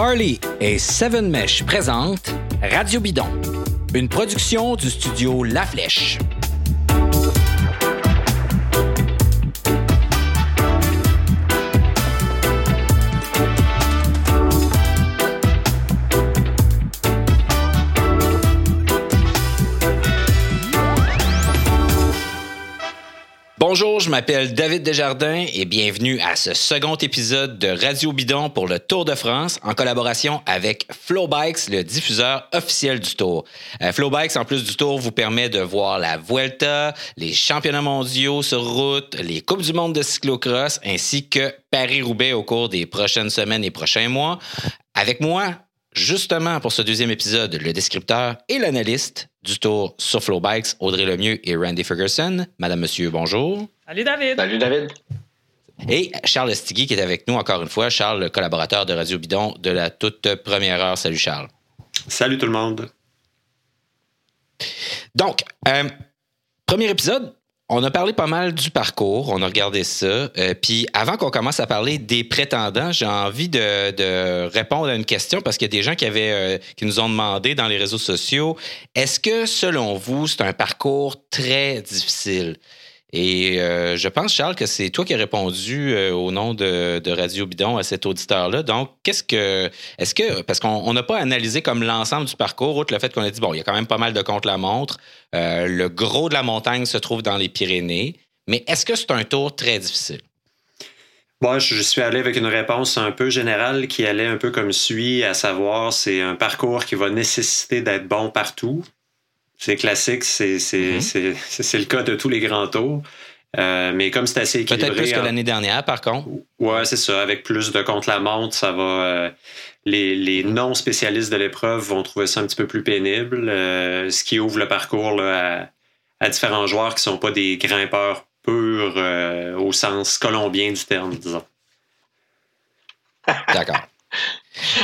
Parley et Seven Mesh présentent Radio Bidon, une production du studio La Flèche. Bonjour, je m'appelle David Desjardins et bienvenue à ce second épisode de Radio Bidon pour le Tour de France en collaboration avec Flowbikes, le diffuseur officiel du Tour. Euh, Flowbikes, en plus du Tour, vous permet de voir la Vuelta, les championnats mondiaux sur route, les Coupes du monde de cyclocross ainsi que Paris-Roubaix au cours des prochaines semaines et prochains mois. Avec moi, justement pour ce deuxième épisode, le descripteur et l'analyste du tour sur Flowbikes, Audrey Lemieux et Randy Ferguson. Madame, monsieur, bonjour. Salut David. Salut David. Et Charles Stigui qui est avec nous encore une fois. Charles, le collaborateur de Radio Bidon de la toute première heure. Salut Charles. Salut tout le monde. Donc, euh, premier épisode, on a parlé pas mal du parcours, on a regardé ça. Euh, puis avant qu'on commence à parler des prétendants, j'ai envie de, répondre à une question parce qu'il y a des gens euh, qui nous ont demandé dans les réseaux sociaux est-ce que selon vous c'est un parcours très difficile? Et euh, je pense, Charles, que c'est toi qui as répondu euh, au nom de, Radio Bidon à cet auditeur-là. Donc, qu'est-ce que. Est-ce que. Parce qu'on n'a pas analysé comme l'ensemble du parcours, outre le fait qu'on a dit, bon, il y a quand même pas mal de contre-la-montre. Euh, le gros de la montagne se trouve dans les Pyrénées. Mais est-ce que c'est un tour très difficile? Moi, je suis allé avec une réponse un peu générale qui allait un peu comme suit, à savoir, c'est un parcours qui va nécessiter d'être bon partout. C'est classique, mm-hmm. c'est le cas de tous les grands tours. Euh, mais comme c'est assez équilibré. Peut-être plus que l'année dernière, par contre. Ouais, c'est ça. Avec plus de contre-la-montre, ça va. Euh, les, non-spécialistes de l'épreuve vont trouver ça un petit peu plus pénible, euh, ce qui ouvre le parcours à, à, différents joueurs qui ne sont pas des grimpeurs purs au sens colombien du terme, disons. D'accord.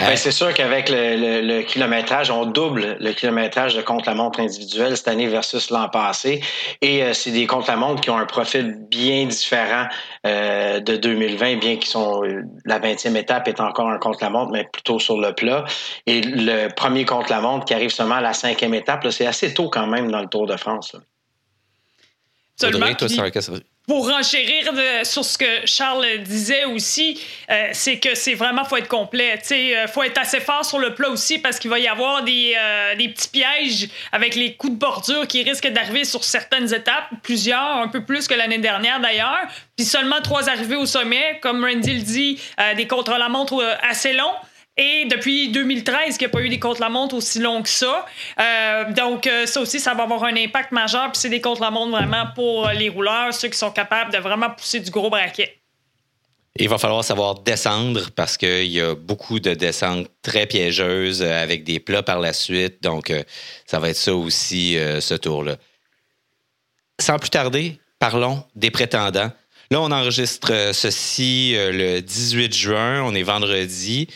Ben, c'est sûr qu'avec le, kilométrage, on double le kilométrage de contre-la-montre individuel cette année versus l'an passé. Et euh, c'est des contre-la-montre qui ont un profil bien différent euh, de 2020, bien qu'ils sont la 20e étape est encore un contre-la-montre, mais plutôt sur le plat. Et le premier contre-la-montre qui arrive seulement à la cinquième étape, c'est assez tôt quand même dans le Tour de France. Seulement, toi, pour renchérir sur ce que Charles disait aussi, euh, c'est que c'est vraiment, faut être complet. Il euh, faut être assez fort sur le plat aussi parce qu'il va y avoir des, euh, des, petits pièges avec les coups de bordure qui risquent d'arriver sur certaines étapes, plusieurs, un peu plus que l'année dernière d'ailleurs. Puis seulement trois arrivées au sommet, comme Randy le dit, des contre-la-montre assez longs. Et depuis 2013, qu'il n'y a pas eu des contre-la-montre aussi longs que ça. Euh, donc, euh, ça aussi, ça va avoir un impact majeur. Puis c'est des contre-la-montre vraiment pour les rouleurs, ceux qui sont capables de vraiment pousser du gros braquet. Il va falloir savoir descendre parce qu'il y a beaucoup de descentes très piégeuses euh, avec des plats par la suite. Donc, ça va être ça aussi, ce tour-là. Sans plus tarder, parlons des prétendants. Là, on enregistre ceci le 18 juin. On est vendredi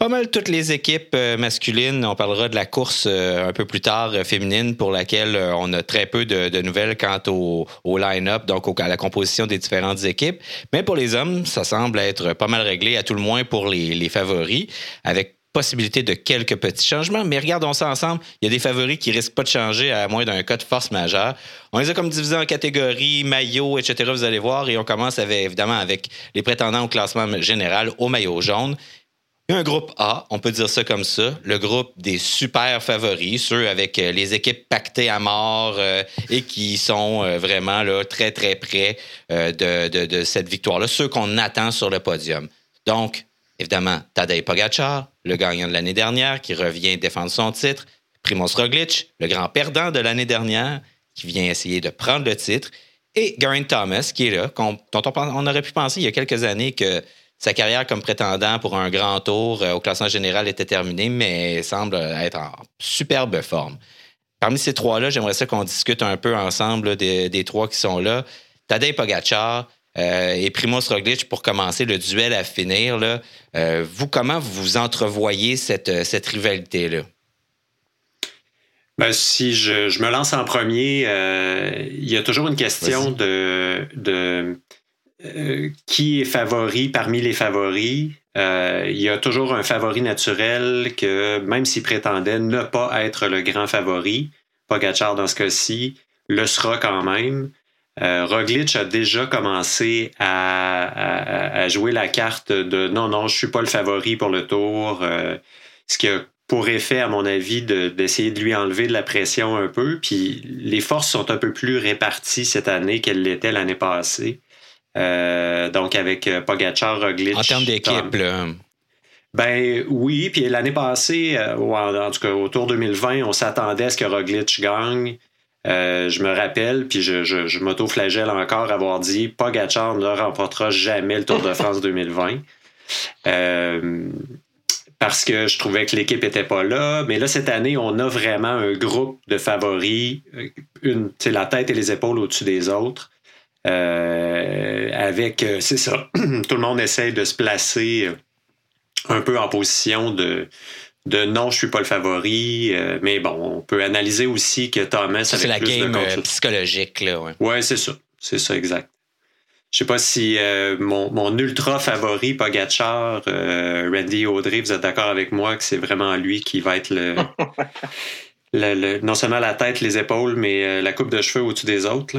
pas mal toutes les équipes euh, masculines. On parlera de la course euh, un peu plus tard euh, féminine pour laquelle on a très peu de, nouvelles quant au, line-up, donc à la composition des différentes équipes. Mais pour les hommes, ça semble être pas mal réglé, à tout le moins pour les, favoris, avec possibilité de quelques petits changements, mais regardons ça ensemble. Il y a des favoris qui risquent pas de changer à moins d'un cas de force majeure. On les a comme divisés en catégories, maillots, etc. Vous allez voir, et on commence avec, évidemment avec les prétendants au classement général au maillot jaune. Un groupe A, on peut dire ça comme ça, le groupe des super favoris, ceux avec euh, les équipes pactées à mort euh, et qui sont euh, vraiment très, très près de, cette victoire-là, ceux qu'on attend sur le podium. Donc, évidemment, Tadej Pogacar, le gagnant de l'année dernière, qui revient défendre son titre, Primoz Roglic, le grand perdant de l'année dernière, qui vient essayer de prendre le titre, et Geraint Thomas, qui est là, dont on aurait pu penser il y a quelques années que sa carrière comme prétendant pour un grand tour euh, au classement général était terminée, mais semble être en superbe forme. Parmi ces trois-là, j'aimerais ça qu'on discute un peu ensemble des, trois qui sont là. Tadej Pogacar euh, et Primoz Roglic pour commencer le duel à finir. Là. Euh, vous, comment vous entrevoyez cette, cette rivalité-là? Ben, si je, me lance en premier, il y a toujours une question de, de qui est favori parmi les favoris? il y a toujours un favori naturel que, même s'il prétendait ne pas être le grand favori, Pogachar dans ce cas-ci, le sera quand même. Euh, Roglic a déjà commencé à, jouer la carte de non, non, je suis pas le favori pour le tour, euh, ce qui a pour effet, à mon avis, d'essayer de, lui enlever de la pression un peu. Puis les forces sont un peu plus réparties cette année qu'elles l'étaient l'année passée. Euh, donc avec Pogacar, Roglic. En termes d'équipe, Ben oui, puis l'année passée, ou en, tout cas au Tour 2020, on s'attendait à ce que Roglic gagne. Euh, je me rappelle, puis je, je, m'auto-flagelle encore avoir dit Pogachar ne remportera jamais le Tour de France 2020. Euh, parce que je trouvais que l'équipe n'était pas là. Mais là, cette année, on a vraiment un groupe de favoris, euh, une, la tête et les épaules au-dessus des autres. Avec, c'est ça, tout le monde essaye de se placer un peu en position de, de non, je suis pas le favori. Euh, mais bon, on peut analyser aussi que Thomas C'est la game euh, psychologique, là. Ouais, ouais c'est ça. C'est ça, exact. Je sais pas si euh, mon, ultra favori, Pogachar, Randy Audrey, vous êtes d'accord avec moi que c'est vraiment lui qui va être le, le, non seulement la tête, les épaules, mais la coupe de cheveux au-dessus des autres.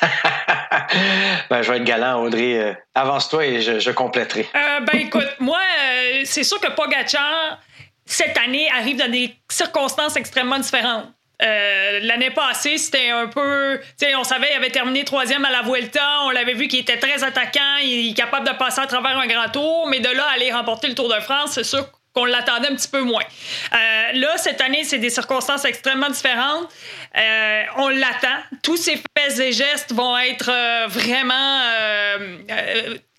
ben, je vais être galant, Audrey. Euh, avance-toi et je, compléterai. Euh, ben, écoute, moi, euh, c'est sûr que Pogacar, cette année, arrive dans des circonstances extrêmement différentes. L'année passée, c'était un peu. On savait qu'il avait terminé troisième à la Vuelta. On l'avait vu qu'il était très attaquant. Il est capable de passer à travers un grand tour. Mais de là, aller remporter le Tour de France, c'est sûr qu'on l'attendait un petit peu moins. Euh, là, cette année, c'est des circonstances extrêmement différentes. Euh, on l'attend. Tous ses faits et gestes vont être euh, vraiment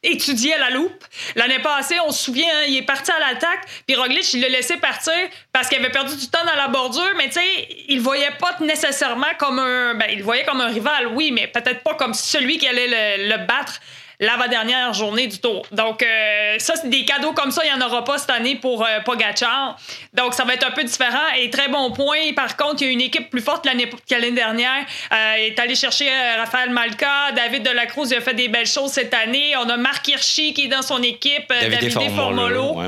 étudiés à la loupe. L'année passée, on se souvient, hein, il est parti à l'attaque, puis Roglic, il l'a laissé partir parce qu'il avait perdu du temps dans la bordure, mais tu sais, il voyait pas nécessairement comme un... Ben, il voyait comme un rival, oui, mais peut-être pas comme celui qui allait le battre l'avant-dernière journée du tour. Donc, euh, ça, c'est des cadeaux comme ça, il n'y en aura pas cette année pour euh, Pogachar. Donc, ça va être un peu différent. Et très bon point. Par contre, il y a une équipe plus forte l'année, que l'année dernière. Euh, il est allé chercher Raphaël Malka. David Delacruz il a fait des belles choses cette année. On a Marc Hirschi qui est dans son équipe. David, David Formolo.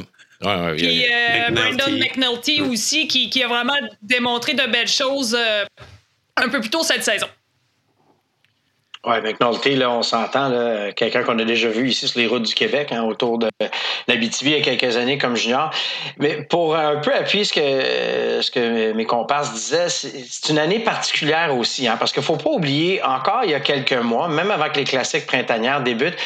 Puis Brandon McNulty aussi, qui, qui, a vraiment démontré de belles choses un peu plus tôt cette saison. Oui, McNulty, là, on s'entend, quelqu'un qu'on a déjà vu ici sur les routes du Québec, hein, autour de l'Abitibi il y a quelques années comme junior. Mais pour un peu appuyer ce que, ce que mes comparses disaient, c'est une année particulière aussi, hein, parce qu'il faut pas oublier, encore il y a quelques mois, même avant que les classiques printanières débutent,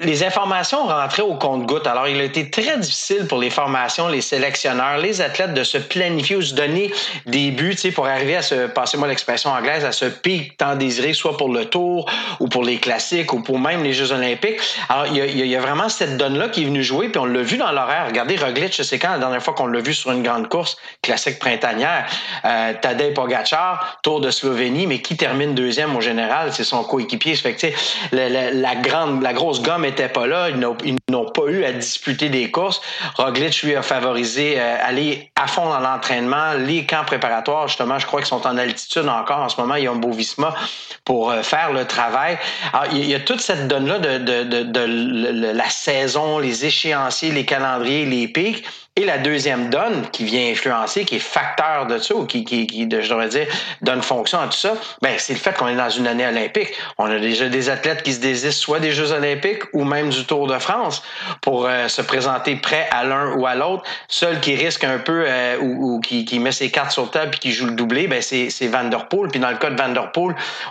les informations rentraient au compte-goutte. Alors, il a été très difficile pour les formations, les sélectionneurs, les athlètes de se planifier ou se donner des buts pour arriver à ce, passez-moi l'expression anglaise, à ce pic tant désiré, soit pour le tour ou pour les classiques ou pour même les Jeux olympiques. Alors, il y a, y a vraiment cette donne-là qui est venue jouer, puis on l'a vu dans l'horaire. Regardez Roglic, je sais quand la dernière fois qu'on l'a vu sur une grande course, classique printanière, euh, Tadej Pogacar, Tour de Slovénie, mais qui termine deuxième au général, c'est son coéquipier. Fait que, la, la, la, grande, la grosse gomme n'était pas là, ils n'ont pas eu à disputer des courses. Roglic, lui, a favorisé euh, aller à fond dans l'entraînement. Les camps préparatoires, justement, je crois qu'ils sont en altitude encore en ce moment. Il y a un beau Visma pour euh, faire le travail. Alors, il y a toute cette donne-là de, de, de, la saison, les échéanciers, les calendriers, les pics. Et la deuxième donne qui vient influencer, qui est facteur de ça, ou qui, qui, qui je devrais dire, donne fonction à tout ça, ben, c'est le fait qu'on est dans une année olympique. On a déjà des athlètes qui se désistent soit des Jeux olympiques ou même du Tour de France pour euh, se présenter prêt à l'un ou à l'autre. Seul qui risque un peu euh, ou, qui, qui, met ses cartes sur table et qui joue le doublé, ben, c'est, Van Der. Puis dans le cas de Van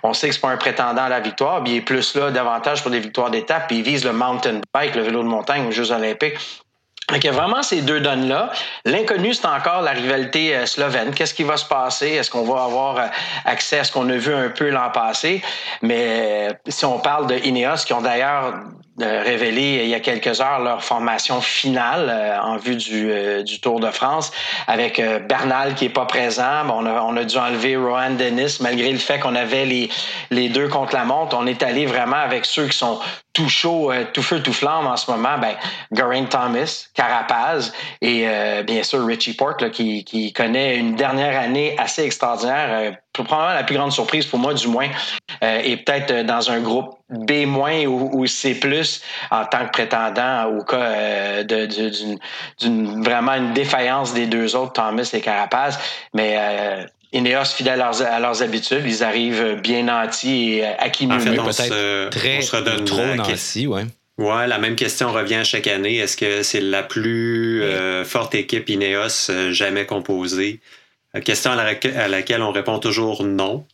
on sait que c'est pas un prétendant à la victoire, puis il est plus là davantage pour des victoires d'étape, puis il vise le mountain bike, le vélo de montagne aux Jeux olympiques. Donc, il y a vraiment ces deux donnes-là. L'inconnu, c'est encore la rivalité euh, slovène. Qu'est-ce qui va se passer? Est-ce qu'on va avoir euh, accès à ce qu'on a vu un peu l'an passé? Mais euh, si on parle de Ineos, qui ont d'ailleurs révélé il y a quelques heures leur formation finale en vue du, Tour de France, avec Bernal qui est pas présent. on, a, on a dû enlever Rohan Dennis, malgré le fait qu'on avait les, les deux contre la montre. On est allé vraiment avec ceux qui sont tout chaud, euh, tout feu, tout flamme en ce moment, ben, Geraint Thomas, Carapaz et euh, bien sûr Richie Porte qui, qui, connaît une dernière année assez extraordinaire. Euh, probablement la plus grande surprise pour moi, du moins, et peut-être dans un groupe B- ou, ou C+, en tant que prétendant au cas d'une vraiment une défaillance des deux autres, Thomas et Carapaz. Mais Ineos, fidèles à leurs, habitudes, ils arrivent bien nantis et acquis en fait, peut-être très trop nantis, ouais. Ouais, la même question revient chaque année. Est-ce que c'est la plus euh, forte équipe Ineos euh, jamais composée? Question à, laquelle on répond toujours non.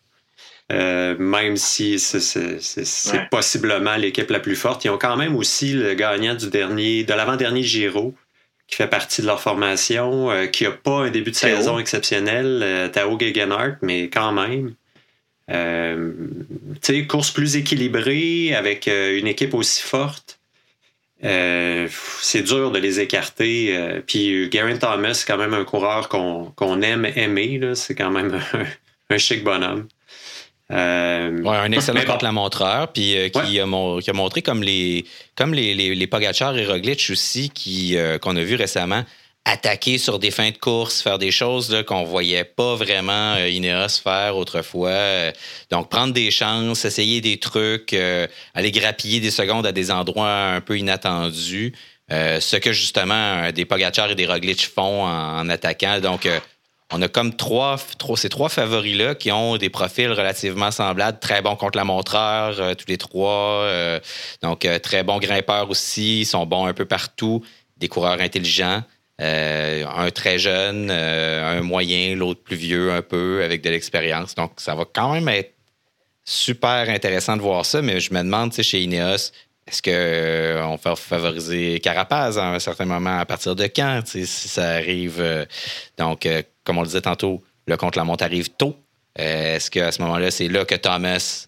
Euh, même si c'est possiblement l'équipe la plus forte. Ils ont quand même aussi le gagnant du dernier, de l'avant-dernier Giro, qui fait partie de leur formation, euh, qui n'a pas un début de saison exceptionnel, euh, Tao Gegenhardt, mais quand même. Euh, tu sais, course plus équilibrée avec une équipe aussi forte. c'est dur de les écarter. puis Garen Thomas, c'est quand même un coureur qu'on aime aimer. C'est quand même un chic bonhomme. Euh, un excellent contre-la-montreur, puis euh, qui, a montré comme les comme les, les, les Pogacar et Roglic aussi, qui euh, qu'on a vu récemment attaquer sur des fins de course, faire des choses qu'on voyait pas vraiment Ineos faire autrefois. donc prendre des chances, essayer des trucs, aller grappiller des secondes à des endroits un peu inattendus. ce que justement des Pogacar et des Roglic font en, en attaquant. Donc on a comme trois, ces trois favoris-là qui ont des profils relativement semblables, très bons contre la montreur, euh, tous les trois. Euh, donc, euh, très bons grimpeurs aussi, ils sont bons un peu partout, des coureurs intelligents. un très jeune, un moyen, l'autre plus vieux un peu, avec de l'expérience. Donc, ça va quand même être super intéressant de voir ça, mais je me demande, chez Ineos, est-ce qu'on va favoriser Carapaz à un certain moment? À partir de quand, si ça arrive? donc, comme on le disait tantôt, le contre-la-montre arrive tôt. Euh, est-ce qu'à ce, moment-là, c'est là que Thomas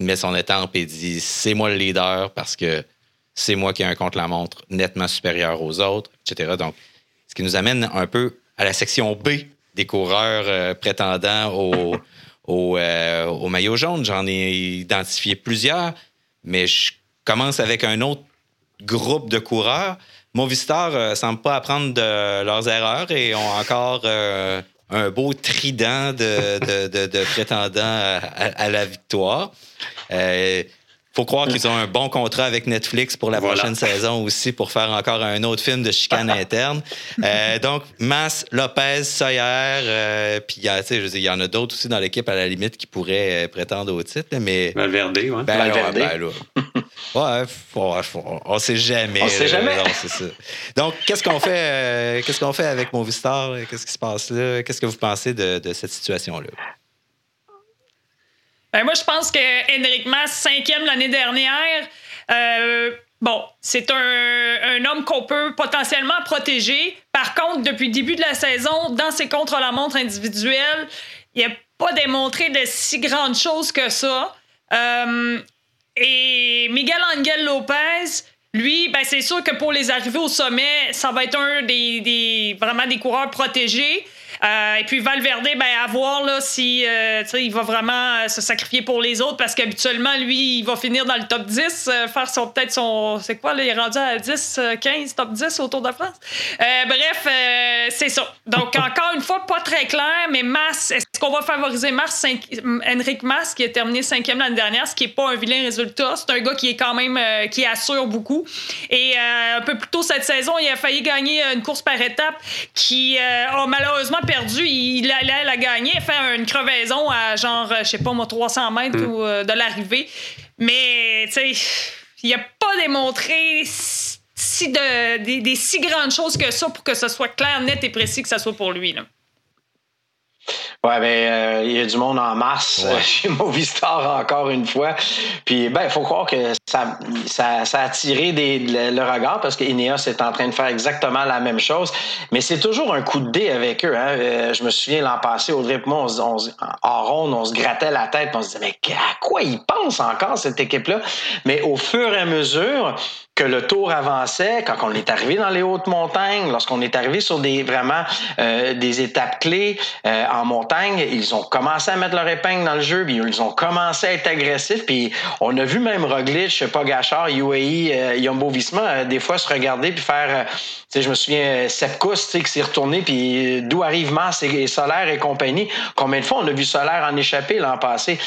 met son étampe et dit c'est moi le leader parce que c'est moi qui ai un contre-la-montre nettement supérieur aux autres, etc. Donc, ce qui nous amène un peu à la section B des coureurs euh, prétendant au, au, euh, au, maillot jaune. J'en ai identifié plusieurs, mais je commence avec un autre groupe de coureurs. Movistar ne euh, semble pas apprendre de leurs erreurs et ont encore euh, un beau trident de, prétendants à, la victoire. Euh, faut croire qu'ils ont un bon contrat avec Netflix pour la prochaine saison aussi pour faire encore un autre film de chicane interne. Euh, donc, Mas, Lopez, Sawyer, puis il y en a d'autres aussi dans l'équipe à la limite qui pourraient prétendre au titre. Mais, Valverde, oui. Ben, Valverde. Ben, Ouais, on sait jamais. On sait jamais. Donc, qu'est-ce qu'on fait, euh, qu'est-ce qu'on fait avec Movistar? Qu'est-ce qui se passe là? Qu'est-ce que vous pensez de, cette situation-là? Ben, moi, je pense que Henrik Mas, cinquième l'année dernière, euh, bon, c'est un, homme qu'on peut potentiellement protéger. Par contre, depuis le début de la saison, dans ses contre-la-montre individuels, il n'a pas démontré de si grandes choses que ça. Euh, et Miguel Angel Lopez, lui, ben, c'est sûr que pour les arriver au sommet, ça va être un des, des vraiment des coureurs protégés. Euh, et puis Valverde, ben, à voir là, si euh, il va vraiment euh, se sacrifier pour les autres parce qu'habituellement, lui, il va finir dans le top 10, faire son peut-être son. C'est quoi, là, il est rendu à 10, 15, top 10 au Tour de France. bref, c'est ça. Donc, encore une fois, pas très clair, mais Mass, est-ce qu'on va favoriser Mars, Henrik Mass, qui a terminé cinquième l'année dernière, ce qui n'est pas un vilain résultat. C'est un gars qui est quand même. qui assure beaucoup. Et un peu plus tôt cette saison, il a failli gagner une course par étape qui a malheureusement perdu. Il allait la gagner, faire une crevaison à genre, je sais pas moi, 300 mètres mm. euh, de l'arrivée. Mais, tu sais, il n'a pas démontré si de, des, si grandes choses que ça pour que ce soit clair, net et précis que ça soit pour lui. Là. Ouais, ben euh, il y a du monde en mars euh, chez Movistar encore une fois. Puis ben, il faut croire que ça, ça, ça a attiré des, le, regard parce que Ineos est en train de faire exactement la même chose. Mais c'est toujours un coup de dé avec eux. Hein. Euh, je me souviens l'an passé, Audrey et moi, on, en ronde, on se grattait la tête, on se disait mais à quoi ils pensent encore cette équipe-là? Mais au fur et à mesure, que le tour avançait, quand on est arrivé dans les hautes montagnes, lorsqu'on est arrivé sur des vraiment euh, des étapes clés euh, en montagne, ils ont commencé à mettre leur épingle dans le jeu, puis ils ont commencé à être agressifs, puis on a vu même Roglic, pas Gachard, UAE, euh, Jumbo Visma, euh, des fois se regarder puis faire, tu sais, je me souviens Sepkus, tu sais, qui s'est retourné, puis d'où arrive Mars et, Solaire et compagnie. Combien de fois on a vu Solaire en échapper l'an passé?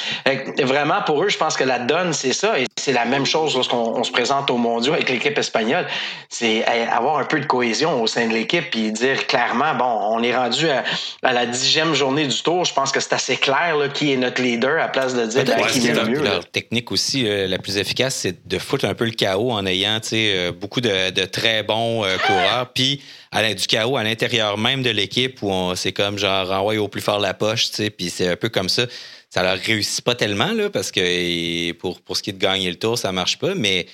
Vraiment pour eux, je pense que la donne c'est ça, et c'est la même chose lorsqu'on se présente au mondiaux avec l'équipe espagnole, c'est avoir un peu de cohésion au sein de l'équipe puis dire clairement, bon, on est rendu à, la dixième journée du tour. Je pense que c'est assez clair qui est notre leader à place de dire qui est le mieux. Leur technique aussi, euh, la plus efficace, c'est de foutre un peu le chaos en ayant euh, beaucoup de, très bons euh, coureurs. Puis du chaos à l'intérieur même de l'équipe où c'est comme genre renvoyer au plus fort la poche, puis c'est un peu comme ça ça leur réussit pas tellement là, parce que pour, pour ce qui est de gagner le tour, ça marche pas. Mais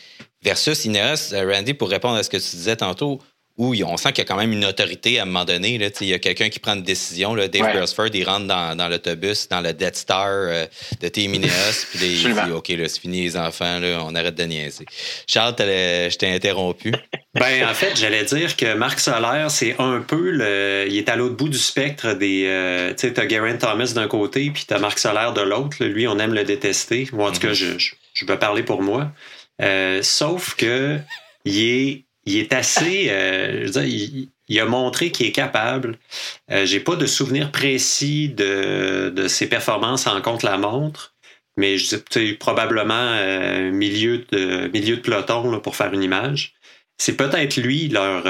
Versus Ineos, Randy, pour répondre à ce que tu disais tantôt, où on sent qu'il y a quand même une autorité à un moment donné. Là, il y a quelqu'un qui prend une décision. Là, Dave ouais. il rentre dans, l'autobus, dans le Death Star euh, de Team Ineos, puis il dit OK, c'est fini les enfants, là, on arrête de niaiser. Charles, je t'ai interrompu. ben, en fait, j'allais dire que Marc Solaire, c'est un peu le. Il est à l'autre bout du spectre des. Euh, tu sais, t'as Garen Thomas d'un côté, puis t'as Marc Solaire de l'autre. Lui, on aime le détester. Ou en tout cas, mm-hmm. je, je, je parler pour moi. Euh, sauf que il est, il est assez. Euh, je veux dire, il, a montré qu'il est capable. Euh, J'ai pas de souvenir précis de, de ses performances en contre la montre, mais je dis probablement euh, milieu de milieu de peloton là, pour faire une image. C'est peut-être lui leur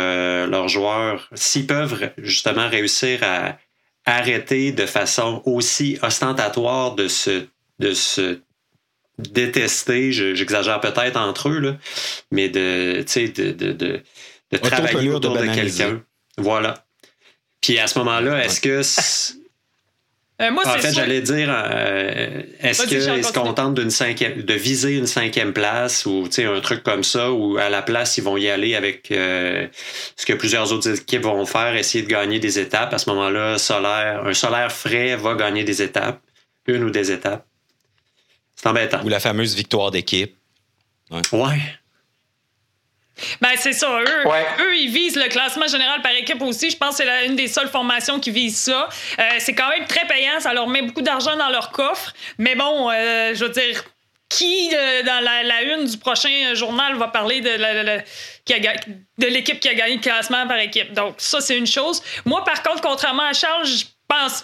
leur joueur s'ils peuvent justement réussir à arrêter de façon aussi ostentatoire de se de se détester, j'exagère peut-être entre eux, là, mais de, de, de, de, de travailler autour de, quelqu'un. Voilà. Puis à ce moment-là, est-ce que. Euh, moi, en fait, j'allais dire, euh, est-ce qu'on tente d'une cinquième, de viser une cinquième place ou un truc comme ça, ou à la place ils vont y aller avec euh, ce que plusieurs autres équipes vont faire, essayer de gagner des étapes. À ce moment-là, solaire, un solaire frais va gagner des étapes, une ou des étapes. Ou la fameuse victoire d'équipe. Ouais. Ben, c'est ça. Eux, eux, ils visent le classement général par équipe aussi. Je pense que c'est une des seules formations qui vise ça. Euh, c'est quand même très payant. Ça leur met beaucoup d'argent dans leur coffre. Mais bon, euh, je veux dire, qui, euh, dans la, une du prochain journal, va parler de, de l'équipe qui a gagné le classement par équipe? Donc, ça, c'est une chose. Moi, par contre, contrairement à Charles,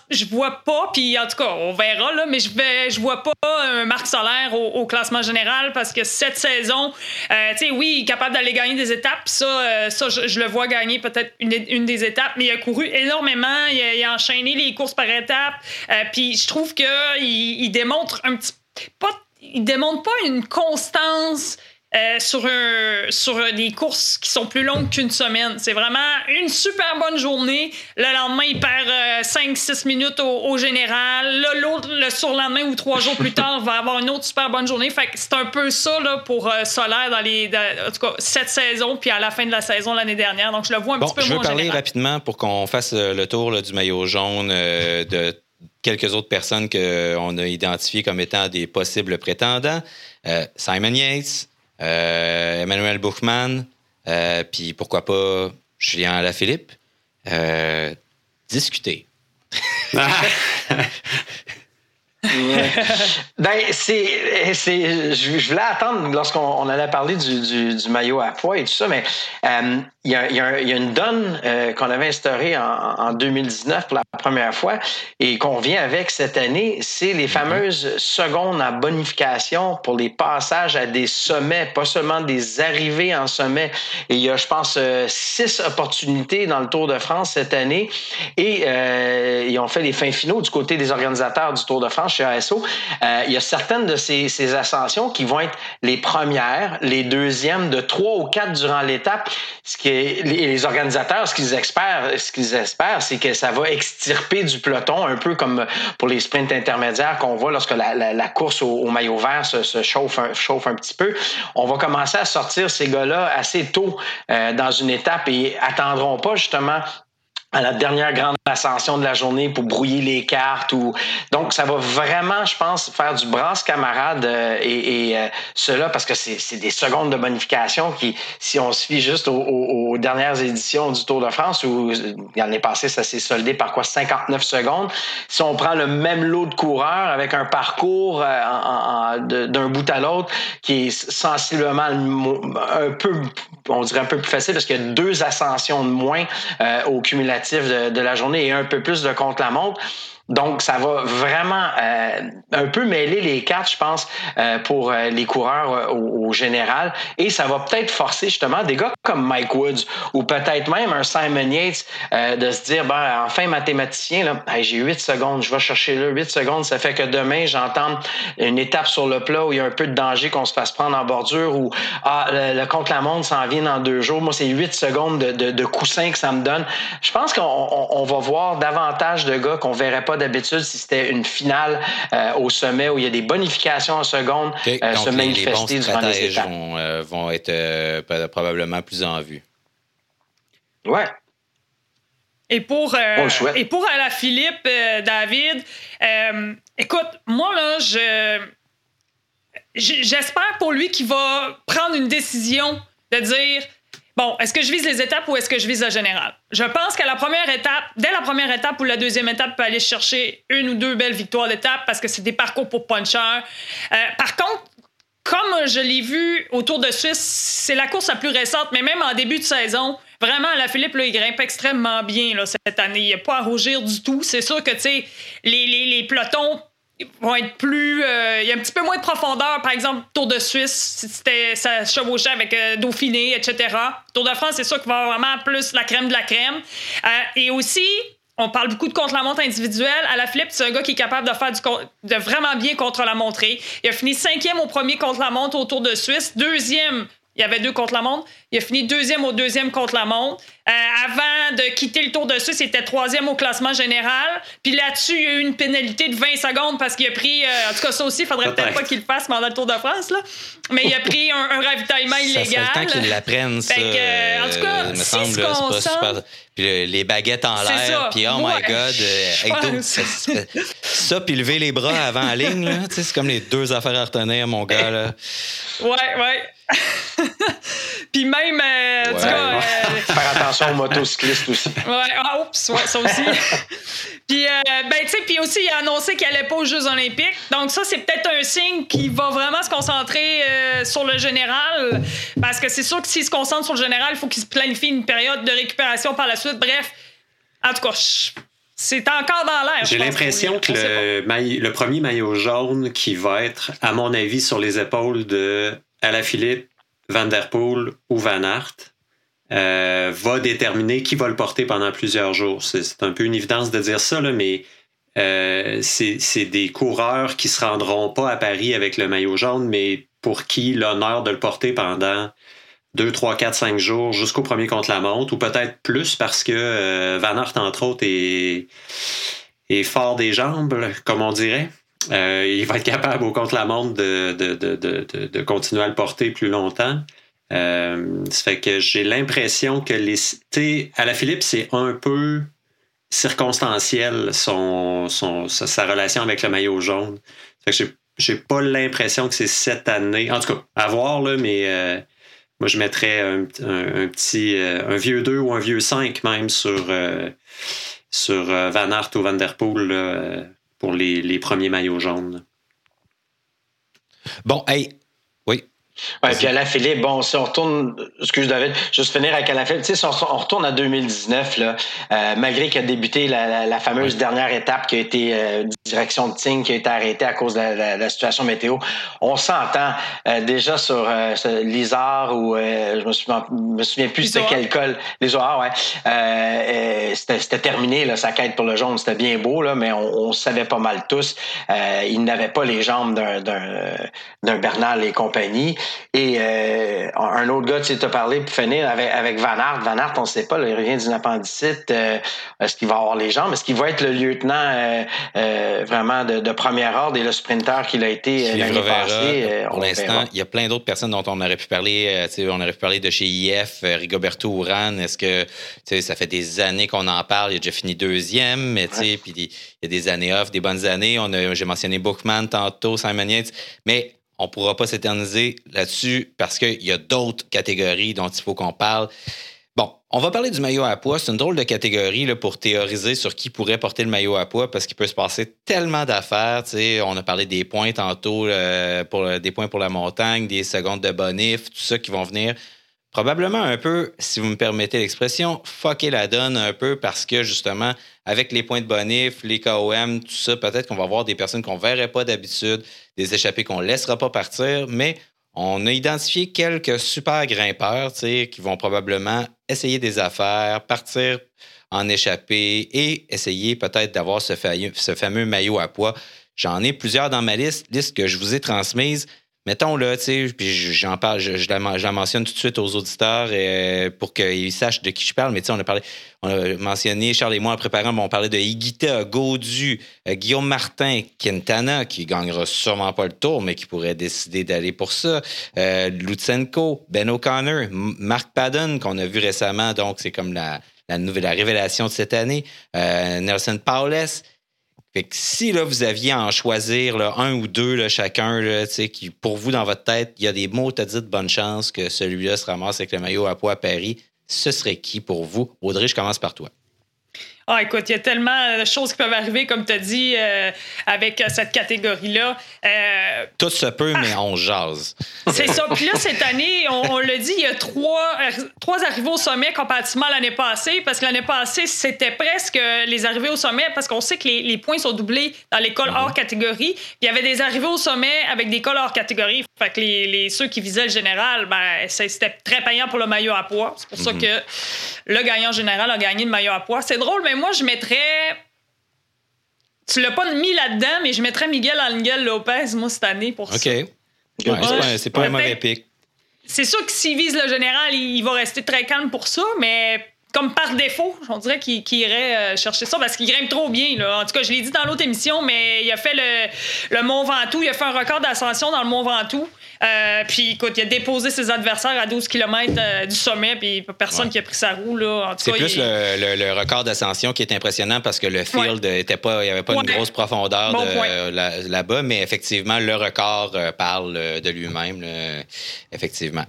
je je vois pas, puis en tout cas, on verra, là, mais je vais, je vois pas un Marc Solaire au, classement général parce que cette saison, euh, tu sais, oui, il est capable d'aller gagner des étapes, ça, euh, ça je, le vois gagner peut-être une, des étapes, mais il a couru énormément, il a, enchaîné les courses par étapes, euh, puis je trouve qu'il il démontre un petit. Pas, il démontre pas une constance euh, sur, un, sur des courses qui sont plus longues qu'une semaine. C'est vraiment une super bonne journée. Le lendemain, il perd 5-6 euh, minutes au, général. L'autre, le surlendemain ou trois jours plus tard, va avoir une autre super bonne journée. Fait c'est un peu ça là, pour euh, Solaire dans les. en tout cas, cette saison, puis à la fin de la saison l'année dernière. Donc, je le vois un petit peu Je veux parler rapidement pour qu'on fasse le tour du maillot jaune de quelques autres personnes qu'on a identifiées comme étant des possibles prétendants. Simon Yates, euh, Emmanuel Buchmann, euh, puis pourquoi pas Julien Alaphilippe. Euh, discuter. ben, c'est, c'est, je, voulais attendre lorsqu'on allait parler du, du, maillot à poids et tout ça, mais euh, il, y a, y a, une donne euh, qu'on avait instaurée en, en, 2019 pour la première fois et qu'on revient avec cette année, c'est les mm-hmm. fameuses secondes en bonification pour les passages à des sommets, pas seulement des arrivées en sommet. Et il y a, je pense, euh, six opportunités dans le Tour de France cette année et ils ont fait les fins finaux du côté des organisateurs du Tour de France chez ASO, euh, il y a certaines de ces, ascensions qui vont être les premières, les deuxièmes, de trois ou quatre durant l'étape. Ce qui est, les, organisateurs, ce qu'ils espèrent, ce qu'ils espèrent, c'est que ça va extirper du peloton, un peu comme pour les sprints intermédiaires qu'on voit lorsque la, course au, maillot vert se, chauffe, un, petit peu. On va commencer à sortir ces gars-là assez tôt euh, dans une étape et attendront pas justement à la dernière grande ascension de la journée pour brouiller les cartes ou donc ça va vraiment je pense faire du brasse camarade euh, et, et euh, cela parce que c'est des secondes de bonification qui si on se fie juste aux, dernières éditions du Tour de France où l'année passée ça s'est soldé par quoi? 59 secondes. Si on prend le même lot de coureurs avec un parcours euh, d'un bout à l'autre qui est sensiblement un peu on dirait un peu plus facile parce qu'il y a deux ascensions de moins au cumulatif de, la journée et un peu plus de contre-la-montre. Donc, ça va vraiment euh, un peu mêler les cartes, je pense, euh, pour euh, les coureurs au, général. Et ça va peut-être forcer justement des gars comme Mike Woods ou peut-être même un Simon Yates de se dire, ben, enfin, mathématicien, là, j'ai 8 secondes, je vais chercher là 8 secondes. Ça fait que demain, j'entends une étape sur le plat où il y a un peu de danger qu'on se fasse prendre en bordure ou ah, le, contre-la-montre s'en vient dans deux jours. Moi, c'est 8 secondes de, de, de coussin que ça me donne. Je pense qu'on va voir davantage de gars qu'on verrait pas d'habitude si c'était une finale euh, au sommet où il y a des bonifications en seconde euh, se manifester les, durant les étapes. Vont, euh, vont être probablement plus en vue. Ouais. Et pour, et pour la Philippe, David, écoute, moi, là, je. J'espère pour lui qu'il va prendre une décision de dire Bon, est-ce que je vise les étapes ou est-ce que je vise le général? Je pense qu'à la première étape, dès la première étape ou la deuxième étape, peut aller chercher une ou deux belles victoires d'étape parce que c'est des parcours pour puncher. Euh, par contre, comme je l'ai vu autour de Suisse, c'est la course la plus récente, mais même en début de saison, vraiment, la Philippe, là, il grimpe extrêmement bien cette année. Il n'y a pas à rougir du tout. C'est sûr que, les, les, les pelotons vont être plus. Euh, il y a un petit peu moins de profondeur. Par exemple, Tour de Suisse, c'était ça chevauchait avec euh, Dauphiné, etc. Tour de France, c'est sûr qu'il va avoir vraiment plus la crème de la crème. Euh, et aussi, on parle beaucoup de contre-la-montre individuelle. À la flip, c'est un gars qui est capable de faire du de vraiment bien contre la montrer. Il a fini cinquième au premier contre-la-montre au Tour de Suisse, deuxième il y avait deux contre la montre. Il a fini deuxième au deuxième contre la montre. Euh, avant de quitter le Tour de Suisse, il était troisième au classement général. Puis là-dessus, il y a eu une pénalité de 20 secondes parce qu'il a pris. Euh, en tout cas, ça aussi, il faudrait peut-être pas qu'il le fasse pendant le Tour de France. Là. Mais il a pris un, ravitaillement illégal. Ça le temps qu'il l'apprenne, ça. Euh, en tout cas, me semble, c'est pas super. Puis les baguettes en l'air, puis oh my God. ça, puis lever les bras avant la ligne, c'est comme les deux affaires à retenir, mon gars. Là. Ouais, ouais. puis même, euh, euh, faire attention aux motocyclistes aussi. Ouais, ah, oups, ouais, ça aussi. puis, euh, ben, tu sais, puis aussi, il a annoncé qu'il n'allait pas aux Jeux Olympiques. Donc, ça, c'est peut-être un signe qu'il va vraiment se concentrer sur le général. Parce que c'est sûr que s'il se concentre sur le général, il faut qu'il se planifie une période de récupération par la suite. Bref, en tout cas, c'est encore dans l'air. J'ai l'impression que le, le, premier maillot jaune qui va être, à mon avis, sur les épaules de Philippe, Van Der Poel ou Van Aert euh, va déterminer qui va le porter pendant plusieurs jours. C'est un peu une évidence de dire ça, mais euh, c'est des coureurs qui se rendront pas à Paris avec le maillot jaune, mais pour qui l'honneur de le porter pendant 2, 3, 4, 5 jours jusqu'au premier contre-la-montre, ou peut-être plus parce que euh, Van Aert, entre autres, est, est fort des jambes, comme on dirait. Euh, il va être capable au contre-la-montre de, de, de, de, continuer à le porter plus longtemps. Euh, ça fait que j'ai l'impression que les. Tu à la Philippe, c'est un peu circonstanciel son, son, sa, relation avec le maillot jaune. Ça fait que j'ai pas l'impression que c'est cette année. En tout cas, à voir, là, mais euh, moi, je mettrais un, un, petit. un vieux 2 ou un vieux 5 même sur, sur Van Aert ou Van Der Poel pour les, les premiers maillots jaunes. Bon, hey, oui, puis Philippe, bon, si on retourne, excuse David, juste finir avec Alaphilippe, tu sais, si on, retourne à 2019, là, euh, malgré qu'il a débuté la, fameuse dernière étape qui a été euh, direction de Ting, qui a été arrêtée à cause de la, situation météo, on s'entend euh, déjà sur l'Isard ou je me souviens, me souviens plus c'était quel col, les ouais. c'était terminé, là, sa quête pour le jaune, c'était bien beau, là, mais on, on, savait pas mal tous, il n'avait pas les jambes d'un Bernal et compagnie. Et euh, un autre gars, tu sais, parlé pour finir avec, avec Van Aert. Van Aert, on ne sait pas, il revient d'une appendicite. Euh, est-ce qu'il va avoir les jambes? Est-ce qu'il va être le lieutenant euh, vraiment de, première ordre et le sprinter qu'il a été l'année passée. pour l'instant, il y a plein d'autres personnes dont on aurait pu parler. on aurait pu parler de chez IF, Rigoberto Urán. Est-ce que ça fait des années qu'on en parle? Il a déjà fini deuxième, mais puis il y a des années off, des bonnes années. J'ai mentionné Bookman tantôt, Simon Yates. Mais on ne pourra pas s'éterniser là-dessus parce qu'il y a d'autres catégories dont il faut qu'on parle. Bon, on va parler du maillot à poids. C'est une drôle de catégorie pour théoriser sur qui pourrait porter le maillot à poids parce qu'il peut se passer tellement d'affaires. On a parlé des points tantôt, euh, pour, des points pour la montagne, des secondes de bonif, tout ça qui vont venir probablement un peu, si vous me permettez l'expression, fucker la donne un peu parce que justement, avec les points de bonif, les KOM, tout ça, peut-être qu'on va avoir des personnes qu'on ne verrait pas d'habitude, des échappés qu'on ne laissera pas partir, mais on a identifié quelques super grimpeurs qui vont probablement essayer des affaires, partir en échappée et essayer peut-être d'avoir ce, ce fameux maillot à poids. J'en ai plusieurs dans ma liste, liste que je vous ai transmise mettons là, tu sais, puis j'en parle, je, la, mentionne tout de suite aux auditeurs euh, pour qu'ils sachent de qui je parle. Mais tu sais, on a parlé, on a mentionné, Charles et moi en préparant, on parlait de Higuita, Gaudu, euh, Guillaume Martin, Quintana, qui gagnera sûrement pas le tour, mais qui pourrait décider d'aller pour ça. Euh, Lutsenko, Ben O'Connor, Mark Padden, qu'on a vu récemment, donc c'est comme la, la nouvelle la révélation de cette année. Nelson Paules. Fait que si là, vous aviez à en choisir là, un ou deux là, chacun, là, qui, pour vous, dans votre tête, il y a des mots, t'as dit de bonne chance que celui-là se ramasse avec le maillot à poids à Paris, ce serait qui pour vous? Audrey, je commence par toi. Ah, écoute, il y a tellement de choses qui peuvent arriver, comme tu as dit, euh, avec euh, cette catégorie-là. Euh, Tout se peut, mais on jase. C'est ça. Puis là, cette année, on, le dit, il y a trois, trois arrivées au sommet comparativement à l'année passée, parce que l'année passée, c'était presque les arrivées au sommet, parce qu'on sait que les, points sont doublés dans les cols hors catégorie. il y avait des arrivées au sommet avec des cols hors catégorie. Fait que les, ceux qui visaient le général, ben, c'était très payant pour le maillot à poids. C'est pour ça mhm. que le gagnant général a gagné le maillot à poids. C'est drôle, mais moi, je mettrais. Tu l'as pas mis là-dedans, mais je mettrais Miguel Angel Lopez, moi, cette année, pour ça. OK. c'est pas, un mauvais pic. C'est sûr que s'il vise le général, il va rester très calme pour ça, mais comme par défaut, on dirait qu'il irait euh, chercher ça parce qu'il grimpe trop bien. Là. En tout cas, je l'ai dit dans l'autre émission, mais il a fait le, le Mont Ventoux. Il a fait un record d'ascension dans le Mont Ventoux. Euh, puis, écoute, il a déposé ses adversaires à 12 km euh, du sommet, puis personne qui a pris sa roue. C'est plus le, le, record d'ascension qui est impressionnant parce que le field était pas, il n'y avait pas une grosse profondeur là-bas, mais effectivement, le record euh, parle de lui-même, effectivement.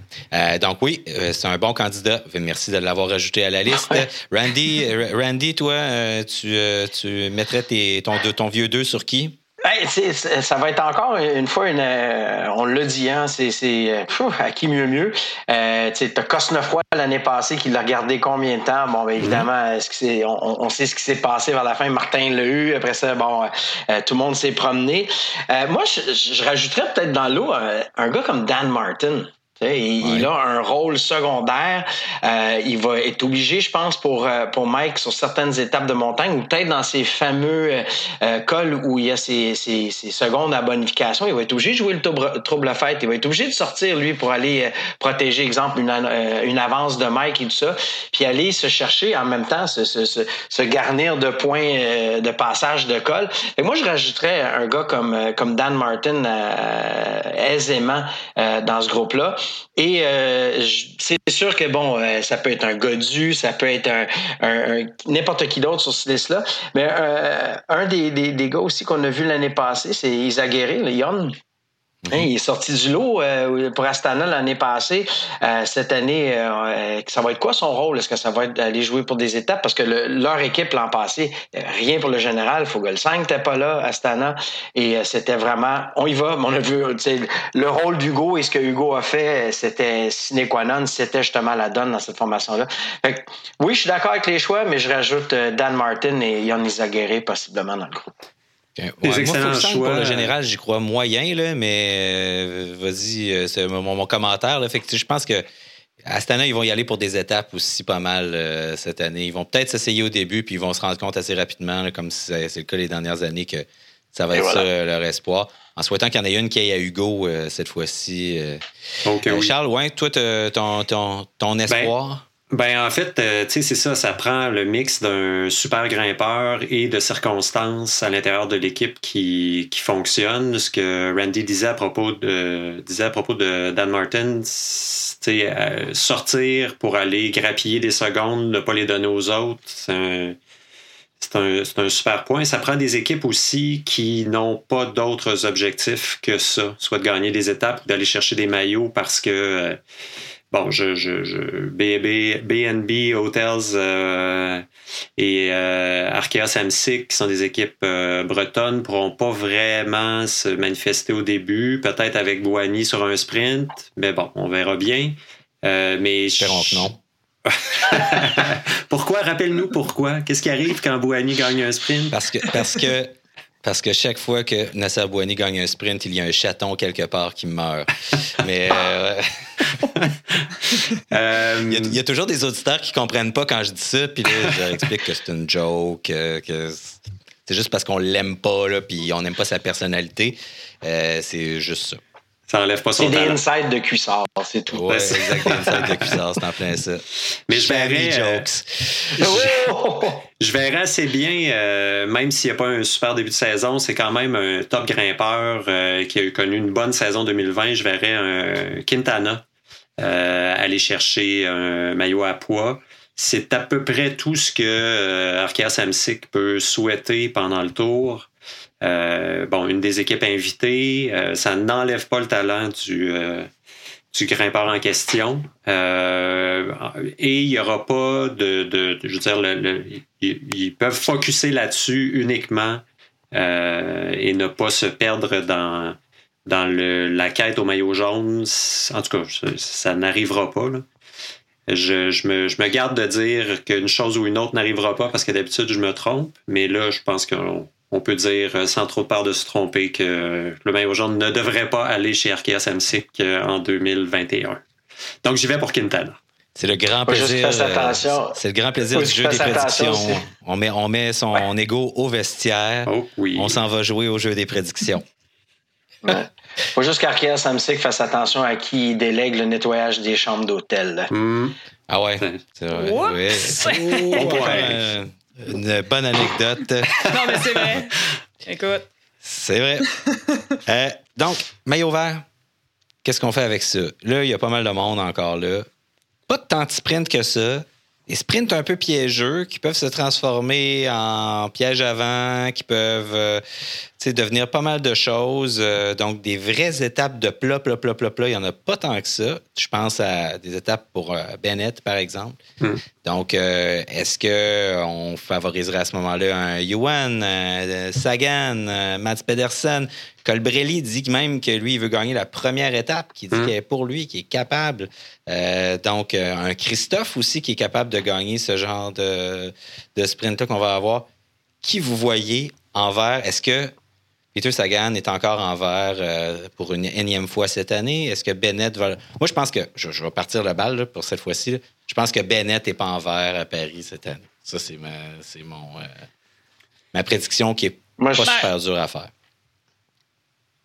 donc oui, c'est un bon candidat. Merci de l'avoir ajouté à la liste. Randy, Randy, toi, tu, tu mettrais tes, ton, ton vieux 2 sur qui? Ça va être encore une fois une. Euh, on l'a dit, hein, c'est euh, à qui mieux mieux? Euh, tu as Cosnefroy l'année passée qui l'a regardé combien de temps? Bon, ben, évidemment, est-ce que on, on, sait ce qui s'est passé vers la fin. Martin l'a eu. Après ça, bon, tout le monde s'est promené. moi, je, je rajouterais peut-être dans l'eau un gars comme Dan Martin. Il, a un rôle secondaire. Euh, il va être obligé, je pense, pour, euh, pour Mike sur certaines étapes de montagne ou peut-être dans ces fameux euh, cols où il y a ces, ces, ces, secondes à bonification. Il va être obligé de jouer le trouble fête. Il va être obligé de sortir, lui, pour aller protéger, exemple, une, une avance de Mike et tout ça. Puis aller se chercher en même temps, se, se, se, garnir de points de passage de col. Et moi, je rajouterais un gars comme, comme Dan Martin aisément dans ce groupe-là. Et euh, c'est sûr que bon, euh, ça peut être un Godu, ça peut être un, n'importe qui d'autre sur cette liste-là. Mais euh, un des, des, gars aussi qu'on a vu l'année passée, c'est Isaguerre, le Yon. Hein, il est sorti du lot euh, pour Astana l'année passée. Euh, cette année, euh, ça va être quoi son rôle? Est-ce que ça va être d'aller jouer pour des étapes? Parce que leur équipe l'an passé, rien pour le général. Fogel 5 n'était pas là, Astana. Et c'était vraiment, on y va. On a vu le rôle d'Hugo et ce que Hugo a fait, c'était sine qua non. C'était justement la donne dans cette formation-là. Oui, je suis d'accord avec les choix, mais je rajoute Dan Martin et Yann Izaguirre possiblement dans le groupe. Okay. Pour le général, j'y crois moyen, là, mais euh, vas-y, euh, c'est mon, commentaire. Là. Fait que, je pense que à cette année, ils vont y aller pour des étapes aussi pas mal euh, cette année. Ils vont peut-être s'essayer au début, puis ils vont se rendre compte assez rapidement, comme c'est le cas les dernières années, que ça va être ça leur espoir. En souhaitant qu'il y en ait une qui aille à Hugo cette fois-ci. Charles, ouais, toi, ton, ton, ton ben, espoir? Ben en fait, euh, tu sais, c'est ça, ça prend le mix d'un super grimpeur et de circonstances à l'intérieur de l'équipe qui, qui fonctionne. Ce que Randy disait à propos de disait à propos de Dan Martin, tu euh, sortir pour aller grappiller des secondes, ne pas les donner aux autres, c'est un, un, un, super point. Ça prend des équipes aussi qui n'ont pas d'autres objectifs que ça, soit de gagner des étapes d'aller chercher des maillots parce que euh, bon, je, je, je BNB Hotels euh, et euh, Arkea Samsic, qui sont des équipes euh, bretonnes, pourront pas vraiment se manifester au début, peut-être avec Boigny sur un sprint, mais bon, on verra bien. Euh, mais Espérons que non. pourquoi? Rappelle-nous pourquoi. Qu'est-ce qui arrive quand Boigny gagne un sprint? Parce que, parce que parce que chaque fois que Nasser Bouani gagne un sprint, il y a un chaton quelque part qui meurt. Mais euh, euh, il, y a, toujours des auditeurs qui comprennent pas quand je dis ça, puis là, je leur explique que c'est une joke, euh, que c'est juste parce qu'on l'aime pas, là, puis on n'aime pas sa personnalité. c'est juste ça. Ça enlève pas son C'est des insides de cuissard, c'est tout. Oui, exact, des insides de cuissard, c'est en plein ça. Mais je verrais... Euh, jokes. je, verrais assez bien, euh, même s'il n'y a pas un super début de saison, c'est quand même un top grimpeur euh, qui a connu une bonne saison 2020. Je verrais un Quintana aller chercher un maillot à poids. C'est à peu près tout ce que Arkea Samsic peut souhaiter pendant le tour. Euh, bon, une des équipes invitées, euh, ça n'enlève pas le talent du, euh, du grimpeur en question. et il n'y aura pas de, je veux dire, ils, peuvent focuser là-dessus uniquement et ne pas se perdre dans, dans le, la quête au maillot jaune. En tout cas, ça, n'arrivera pas. Je, me, je, me, garde de dire qu'une chose ou une autre n'arrivera pas parce que d'habitude, je me trompe. Mais là, je pense qu'on on peut dire euh, sans trop de peur de se tromper que le maillot jaune ne devrait pas aller chez Arkea Samsic euh, en 2021. Donc j'y vais pour Quintana. C'est le grand plaisir. Euh, c'est le grand plaisir du jeu des prédictions. On met, on met son ego au vestiaire. Oh, oui. On s'en va jouer au jeu des prédictions. Il faut juste qu'Arkea Samsic fasse attention à qui délègue le nettoyage des chambres d'hôtel. Hmm. Ah ouais, vrai. Oui. Une bonne anecdote. non, mais c'est vrai. Écoute. C'est vrai. Euh, donc, maillot vert, qu'est-ce qu'on fait avec ça? Là, il y a pas mal de monde encore là. Pas de tant de sprint que ça des sprints un peu piégeux qui peuvent se transformer en pièges avant, qui peuvent euh, devenir pas mal de choses. Euh, donc, des vraies étapes de plat, plat, plat, plat, plat, il n'y en a pas tant que ça. Je pense à des étapes pour euh, Bennett, par exemple. Hmm. Donc, est-ce qu'on favoriserait à ce moment-là un Yuan, Sagan, Mats Pedersen? Colbrelli dit même que lui, il veut gagner la première étape, qui dit qu'il est pour lui, qu'il est capable. Euh, donc, euh, un Christophe aussi qui est capable de gagner ce genre de, de sprint-là qu'on va avoir. Qui vous voyez en vert? Est-ce que Peter Sagan est encore en vert euh, pour une énième fois cette année? Est-ce que Bennett va. Moi, je pense que. Je, vais partir le balle pour cette fois-ci. Je pense que Bennett n'est pas en vert à Paris cette année. Ça, c'est ma, mon, ma prédiction qui est pas super dure à faire.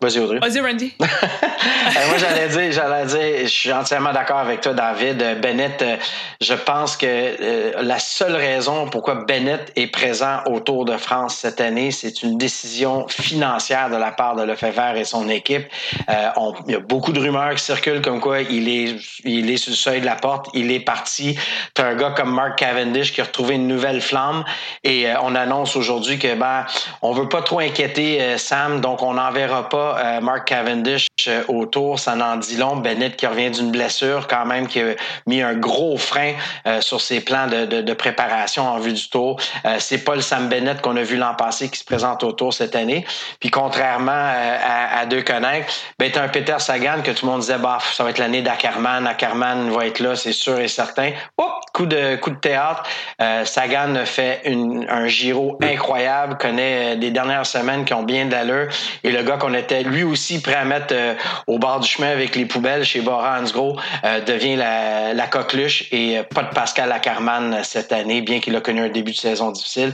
Vas-y, Audrey. Vas-y, Randy. Euh, moi, j'allais dire, j'allais dire, je suis entièrement d'accord avec toi, David. Euh, Bennett, euh, je pense que la seule raison pourquoi Bennett est présent au Tour de France cette année, c'est une décision financière de la part de Lefebvre et son équipe. il y a beaucoup de rumeurs qui circulent comme quoi il est, il est sur le seuil de la porte, il est parti. Tu as un gars comme Mark Cavendish qui a retrouvé une nouvelle flamme et on annonce aujourd'hui que ben, on veut pas trop inquiéter Sam, donc on n'enverra pas Mark Cavendish euh, autour, ça n'en dit long. Bennett qui revient d'une blessure quand même, qui a mis un gros frein euh, sur ses plans de, préparation en vue du tour. c'est pas le Sam Bennett qu'on a vu l'an passé qui se présente au tour cette année. Puis contrairement à, à, Deux Connect, ben, un Peter Sagan que tout le monde disait, bah, ça va être l'année d'Ackerman. Ackerman va être là, c'est sûr et certain. Oh, coup de, coup de théâtre. Sagan fait un Giro incroyable, connaît des dernières semaines qui ont bien d'allure. Et le gars qu'on était lui aussi prêt à mettre euh, au bord du chemin avec les poubelles chez Bora Hansgrohe, euh, devient la, coqueluche et euh, pas de Pascal Ackermann cette année, bien qu'il a connu un début de saison difficile.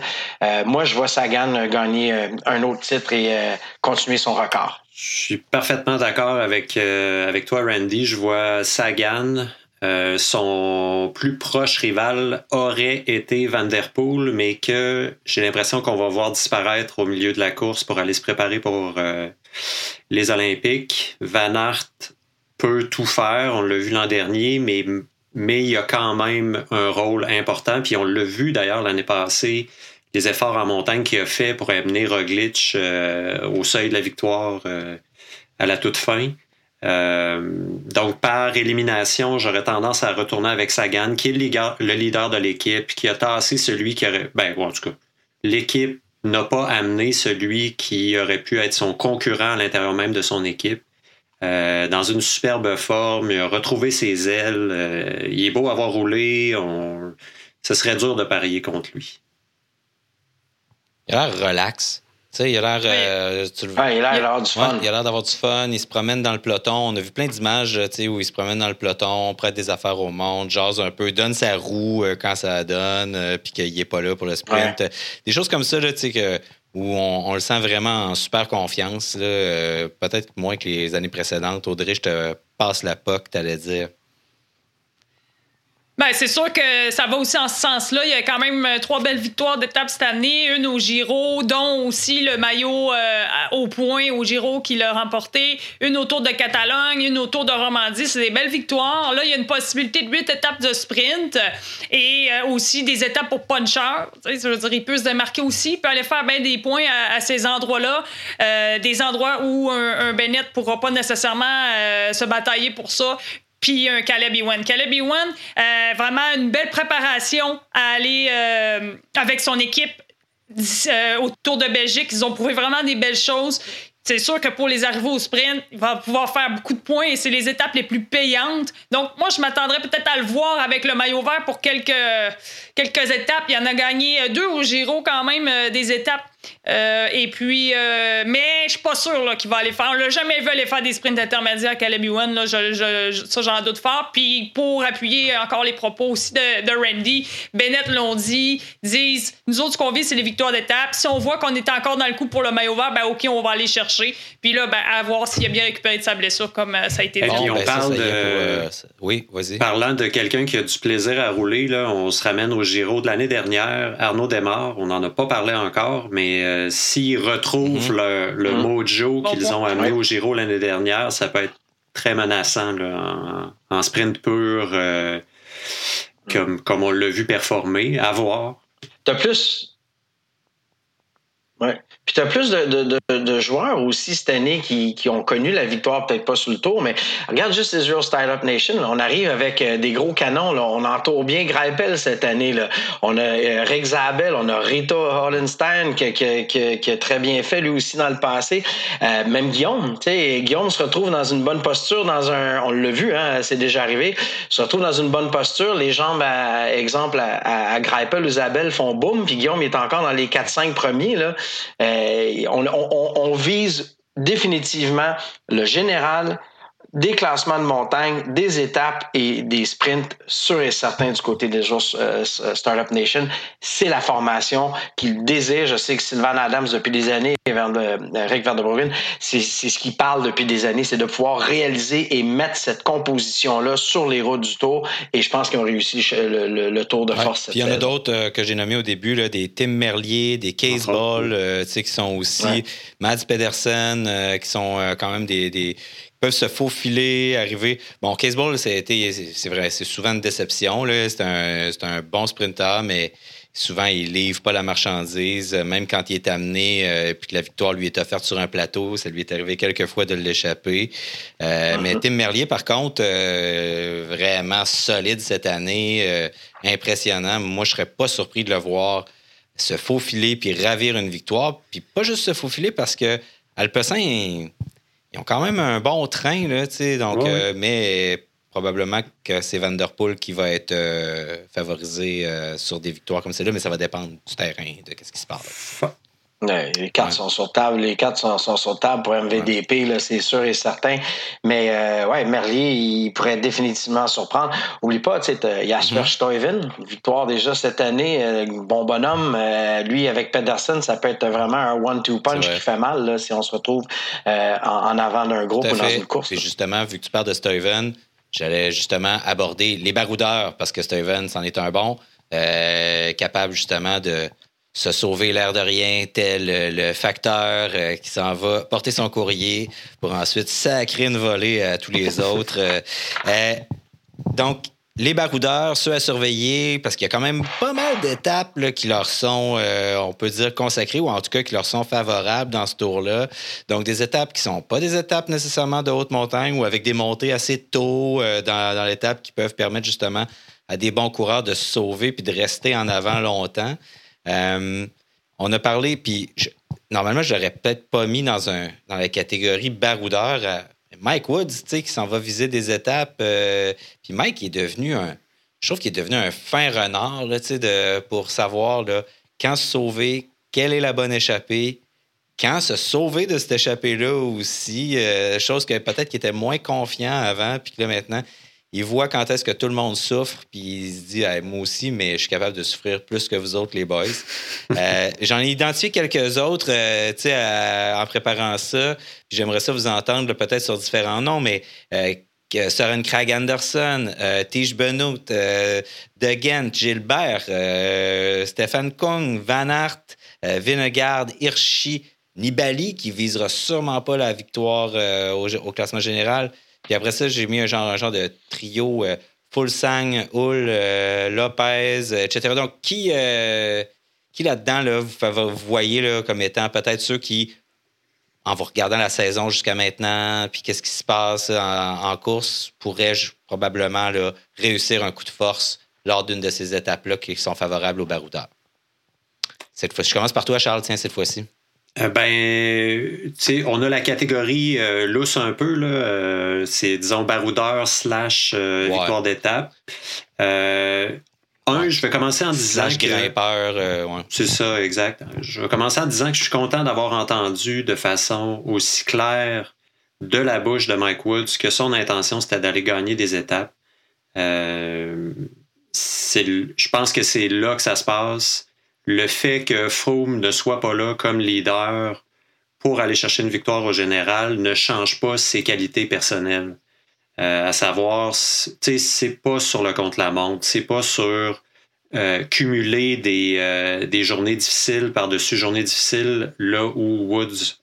moi, je vois Sagan gagner un autre titre et continuer son record. Je suis parfaitement d'accord avec, avec toi, Randy. Je vois Sagan euh, son plus proche rival aurait été Van Der Poel, mais que j'ai l'impression qu'on va voir disparaître au milieu de la course pour aller se préparer pour euh, les Olympiques. Van Aert peut tout faire, on l'a vu l'an dernier, mais, mais il a quand même un rôle important. Puis on l'a vu d'ailleurs l'année passée, les efforts en montagne qu'il a fait pour amener Roglic euh, au seuil de la victoire à la toute fin. Euh, donc, par élimination, j'aurais tendance à retourner avec Sagan, qui est le leader, de l'équipe, qui a tassé celui qui aurait. Ben, en tout cas, l'équipe n'a pas amené celui qui aurait pu être son concurrent à l'intérieur même de son équipe. Euh, dans une superbe forme, il a retrouvé ses ailes. Euh, il est beau avoir roulé. Ce serait dur de parier contre lui. Il a l'air relax sais, il a l'air. Euh, il a l'air du fun. il a l'air d'avoir du fun. Il se promène dans le peloton. On a vu plein d'images où il se promène dans le peloton, prête des affaires au monde, jase un peu, donne sa roue euh, quand ça donne, euh, puis qu'il n'est pas là pour le sprint. Des choses comme ça, là, que, où on, le sent vraiment en super confiance. Peut-être moins que les années précédentes. Audrey, je te passe la POC, tu allais dire. Ben, c'est sûr que ça va aussi en ce sens-là. Il y a quand même euh, trois belles victoires d'étape cette année, une au Giro, dont aussi le maillot euh, au point au Giro qu'il a remporté, une autour de Catalogne, une autour de Romandie. C'est des belles victoires. Là, il y a une possibilité de huit étapes de sprint et euh, aussi des étapes pour puncher. Ça veut dire, il peut se démarquer aussi, il peut aller faire bien des points à, ces endroits-là, des endroits où un, un Bennett ne pourra pas nécessairement se batailler pour ça puis un Caleb Ewan. Caleb Ewan, euh, vraiment une belle préparation à aller euh, avec son équipe euh, autour de Belgique. Ils ont prouvé vraiment des belles choses. C'est sûr que pour les arrivées au sprint, il va pouvoir faire beaucoup de points et c'est les étapes les plus payantes. Donc, moi, je m'attendrais peut-être à le voir avec le maillot vert pour quelques, quelques étapes. Il en a gagné deux au Giro quand même, des étapes euh, et puis, euh, mais je suis pas sûr qu'il va aller faire. On l'a jamais vu aller faire des sprints intermédiaires à One. Là, je, ça, j'en doute fort. Puis, pour appuyer encore les propos aussi de, de Randy, Bennett l'ont dit, disent nous autres, ce qu'on vit, c'est les victoires d'étape. Si on voit qu'on est encore dans le coup pour le maillot vert, ben, OK, on va aller chercher. Puis là, ben, à voir s'il a bien récupéré de sa blessure, comme euh, ça a été dit. on ben, parle de. oui, vas-y. Parlant de quelqu'un qui a du plaisir à rouler, là, on se ramène au Giro de l'année dernière. Arnaud Desmar, on n'en a pas parlé encore, mais euh, s'ils retrouvent mhm. le, mhm. mojo qu'ils ont amené au Giro l'année dernière, ça peut être très menaçant en, sprint pur, euh, comme, comme on l'a vu performer. À voir. T'as plus? Ouais. Puis tu as plus de, de, de, joueurs aussi cette année qui, qui ont connu la victoire, peut-être pas sur le tour, mais regarde juste Israel Style Up Nation. on arrive avec euh, des gros canons. Là. On entoure bien Greipel cette année. Là. On a euh, Rex Abel, on a Rita Hollenstein qui, qui, qui, a très bien fait lui aussi dans le passé. Euh, même Guillaume, tu sais, Guillaume se retrouve dans une bonne posture, dans un, on l'a vu, hein, c'est déjà arrivé, se retrouve dans une bonne posture. Les jambes, à, exemple, à, à, Greipel ou Zabel font boum, puis Guillaume est encore dans les 4-5 premiers. Là. Euh, on, vise définitivement le général, des classements de montagne, des étapes et des sprints sûrs et certains du côté des joueurs euh, Startup Nation. C'est la formation qu'il désire. Je sais que Sylvain Adams, depuis des années, et euh, Rick Vanderbroeken, c'est ce qu'il parle depuis des années, c'est de pouvoir réaliser et mettre cette composition-là sur les routes du tour. Et je pense qu'ils ont réussi le, tour de force. Puis il y en a d'autres euh, que j'ai nommés au début, là, des Tim Merlier, des Case Ball, qui sont aussi Mads Pedersen, qui sont quand même des peuvent se faufiler, arriver. Bon, Caseball, c'est vrai, c'est souvent une déception. C'est un, un, bon sprinter, mais souvent, il livre pas la marchandise. Même quand il est amené, euh, puis que la victoire lui est offerte sur un plateau, ça lui est arrivé quelques fois de l'échapper. Euh, mais uh-huh. Tim Merlier, par contre, euh, vraiment solide cette année, impressionnant. Moi, je serais pas surpris de le voir se faufiler puis ravir une victoire. Puis pas juste se faufiler parce que Alpecin ils ont quand même un bon train, là, tu sais, donc, euh, mais probablement que c'est Vanderpool qui va être euh, favorisé euh, sur des victoires comme celle-là, mais ça va dépendre du terrain, de ce qui se passe les cartes sont sur table, les cartes sont, sur table pour MVDP, c'est sûr et certain. Mais euh, ouais, Merlier, il pourrait définitivement surprendre. Oublie pas, tu sais, Jasper mm Stuyven, victoire déjà cette année, euh, bon bonhomme. Euh, lui avec Pedersen, ça peut être vraiment un one-two punch qui fait mal là, si on se retrouve en, avant d'un groupe ou dans une course. Et justement, vu que tu parles de Stuyven, j'allais justement aborder les baroudeurs, parce que Steven, c'en est un bon, capable justement de se sauver l'air de rien, tel le facteur euh, qui s'en va porter son courrier pour ensuite sacrer une volée à tous les autres. Euh, donc, les baroudeurs, ceux à surveiller, parce qu'il y a quand même pas mal d'étapes qui leur sont, euh, on peut dire, consacrées, ou en tout cas qui leur sont favorables dans ce tour-là. Donc, des étapes qui sont pas des étapes nécessairement de haute montagne ou avec des montées assez tôt euh, dans, l'étape qui peuvent permettre justement à des bons coureurs de se sauver puis de rester en avant longtemps. Euh, on a parlé, puis normalement, je l'aurais peut-être pas mis dans, un, dans la catégorie baroudeur Mike Woods, tu sais, qui s'en va viser des étapes. Euh, puis Mike est devenu un. Je trouve qu'il est devenu un fin renard, tu sais, pour savoir quand se sauver, quelle est la bonne échappée, quand se sauver de cette échappée-là aussi. Euh, chose que peut-être qu'il était moins confiant avant, puis que là, maintenant, il voit quand est-ce que tout le monde souffre, puis il se dit Moi aussi, mais je suis capable de souffrir plus que vous autres, les boys. Euh, j'en ai identifié quelques autres euh, sais, en préparant ça. J'aimerais ça vous entendre peut-être sur différents noms, mais euh, Søren Craig Anderson, euh, Tige Benoît, De Gent, Gilbert, Stéphane Kung, Van Aert, Vinegard, Hirschi, Nibali, qui visera sûrement pas la victoire au classement général. Puis après ça, j'ai mis un genre, de trio euh, Fulsang, Hull, euh, Lopez, etc. Donc, qui, euh, qui là-dedans, là, vous, voyez là, comme étant peut-être ceux qui, en vous regardant la saison jusqu'à maintenant, puis qu'est-ce qui se passe en, course, pourrais probablement réussir un coup de force lors d'une de ces étapes-là qui sont favorables au baroudeur? Cette fois, je commence par toi, Charles, tiens, cette fois-ci. Euh, ben, tu sais, on a la catégorie euh, lousse un peu, là. Euh, c'est, disons, baroudeur slash victoire d'étape. un, je vais commencer en disant. Slash grimpeur, ouais. C'est ça, exact. Je vais commencer en disant que je suis content d'avoir entendu de façon aussi claire de la bouche de Mike Woods que son intention, c'était d'aller gagner des étapes. c'est, je pense que c'est là que ça se passe le fait que Froome ne soit pas là comme leader pour aller chercher une victoire au général ne change pas ses qualités personnelles. Euh, à savoir, c'est pas sur le contre-la-montre, c'est pas sur euh, cumuler des, euh, des, journées difficiles par-dessus journées difficiles là où Woods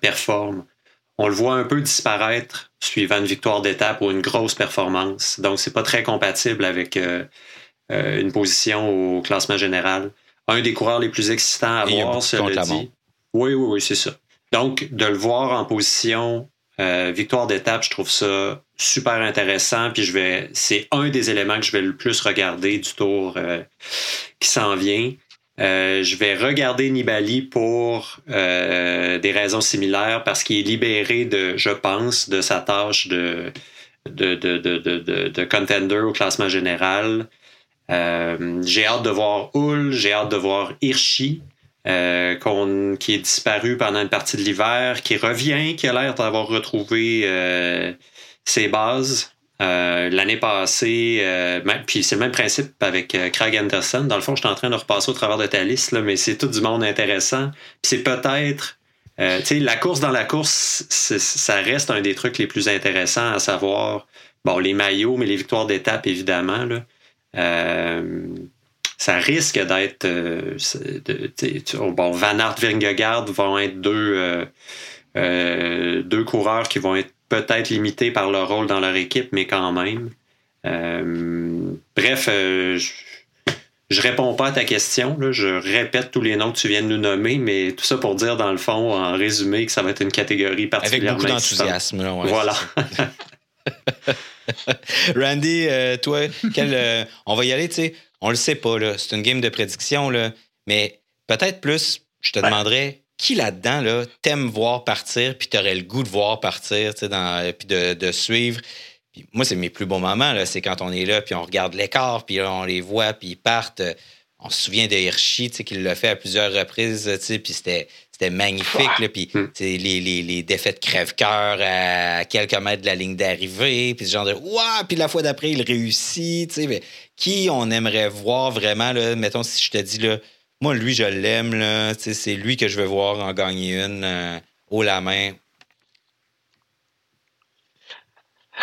performe. On le voit un peu disparaître suivant une victoire d'étape ou une grosse performance. Donc, c'est pas très compatible avec une position au classement général un des coureurs les plus excitants à voir, cela dit. Oui, oui, oui, c'est ça. Donc, de le voir en position euh, victoire d'étape, je trouve ça super intéressant. Puis je vais, c'est un des éléments que je vais le plus regarder du tour euh, qui s'en vient. Euh, je vais regarder Nibali pour des raisons similaires parce qu'il est libéré de, je pense, de sa tâche de, de, de, de, de contender au classement général. Euh, j'ai hâte de voir Hull, j'ai hâte de voir Hirschi, euh, qui est disparu pendant une partie de l'hiver, qui revient, qui a l'air d'avoir retrouvé euh, ses bases. L'année passée, puis c'est le même principe avec Craig Anderson. Dans le fond, je suis en train de repasser au travers de ta liste, mais c'est tout du monde intéressant. Puis c'est peut-être euh, la course dans la course, ça reste un des trucs les plus intéressants à savoir, bon, les maillots, mais les victoires d'étape, évidemment. Là. Euh, ça risque d'être. Euh, bon, Van Aert, Vingegaard vont être deux, euh, deux coureurs qui vont être peut-être limités par leur rôle dans leur équipe, mais quand même. bref, je, je réponds pas à ta question. Je répète tous les noms que tu viens de nous nommer, mais tout ça pour dire, dans le fond, en résumé, que ça va être une catégorie particulièrement. Avec beaucoup d'enthousiasme. voilà. Randy, euh, toi, euh, on va y aller, tu sais. On le sait pas, là. C'est une game de prédiction, là. Mais peut-être plus, je te demanderais, qui là-dedans, là, t'aimes voir partir, puis t'aurais le goût de voir partir, tu sais, puis de, suivre. moi, c'est mes plus beaux moments, là. C'est quand on est là, puis on regarde l'écart, puis on les voit, puis ils partent. On se souvient de Hirschi, tu sais, qu'il l'a fait à plusieurs reprises, tu sais, puis c'était c'était magnifique. Là, puis hmm. les, les, les défaites crève-cœur à quelques mètres de la ligne d'arrivée. Puis ce genre de Waouh! Puis la fois d'après, il réussit. Mais qui on aimerait voir vraiment? Là, mettons, si je te dis, là, moi, lui, je l'aime. Là, c'est lui que je veux voir en gagner une euh, haut la main.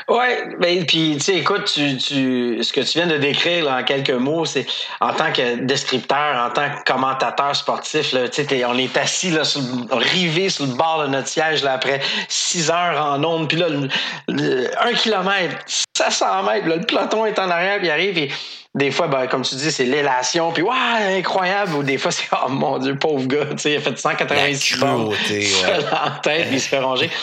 Oui, ben, puis tu sais, écoute, tu, tu, ce que tu viens de décrire en quelques mots, c'est en tant que descripteur, en tant que commentateur sportif, là, on est assis là, sur, rivé sur le bord de notre siège là, après six heures en onde, puis là, un kilomètre, 500 mètres, le peloton est en arrière, puis il arrive, et des fois, ben, comme tu dis, c'est l'élation, puis ouais, incroyable, ou des fois, c'est oh mon Dieu, pauvre gars, tu sais, il a fait 186 bornes, en tête, il se fait ronger.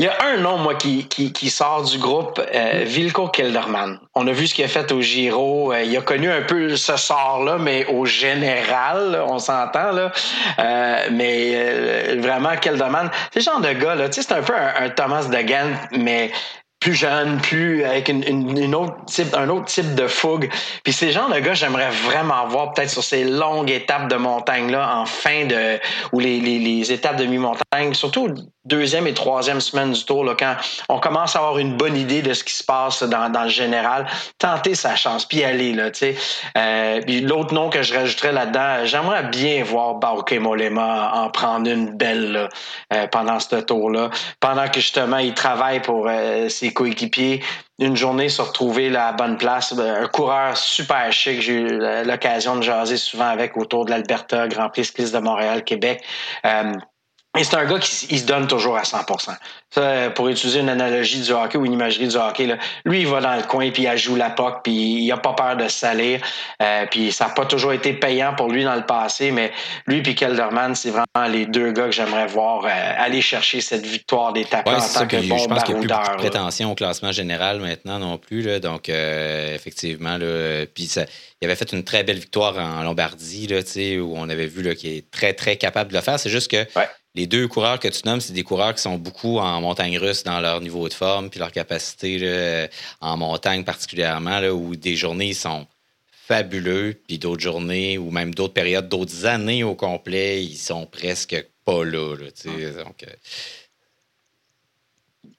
Il y a un nom, moi, qui, qui, sort du groupe, euh, Vilko Kelderman. On a vu ce qu'il a fait au Giro. Euh, il a connu un peu ce sort-là, mais au général, on s'entend, là. Euh, mais vraiment, Kelderman, c'est le genre de gars, là. Tu sais, c'est un peu un, un Thomas Degan, mais plus jeune, plus avec une, une, autre type, un autre type de fougue. Puis ces gens de gars, j'aimerais vraiment voir peut-être sur ces longues étapes de montagne là, en fin de ou les, les, étapes de mi-montagne, surtout deuxième et troisième semaine du tour, là, quand on commence à avoir une bonne idée de ce qui se passe dans, dans le général, tenter sa chance, puis aller là, tu sais. Euh, l'autre nom que je rajouterais là-dedans, j'aimerais bien voir Bauke Molema en prendre une belle là, euh, pendant ce tour-là, pendant que justement il travaille pour euh, ses coéquipiers une journée se retrouver la bonne place. Un coureur super chic. J'ai eu l'occasion de jaser souvent avec autour de l'Alberta, Grand Prix cycliste de Montréal, Québec. Euh, et c'est un gars qui se donne toujours à 100 ça, Pour utiliser une analogie du hockey ou une imagerie du hockey, là, lui, il va dans le coin, puis il joue la POC, puis il a pas peur de se salir. Euh, puis ça n'a pas toujours été payant pour lui dans le passé, mais lui puis Kelderman, c'est vraiment les deux gars que j'aimerais voir euh, aller chercher cette victoire d'étape ouais, en tant que, bon Je pense qu'il n'y a plus de prétention au classement général maintenant non plus. Là, donc, euh, effectivement, là, puis ça, il avait fait une très belle victoire en Lombardie, là, où on avait vu qu'il est très, très capable de le faire. C'est juste que les deux coureurs que tu nommes, c'est des coureurs qui sont beaucoup en montagne russe dans leur niveau de forme puis leur capacité en montagne particulièrement, là, où des journées sont fabuleux, puis d'autres journées ou même d'autres périodes, d'autres années au complet, ils sont presque pas là. là donc,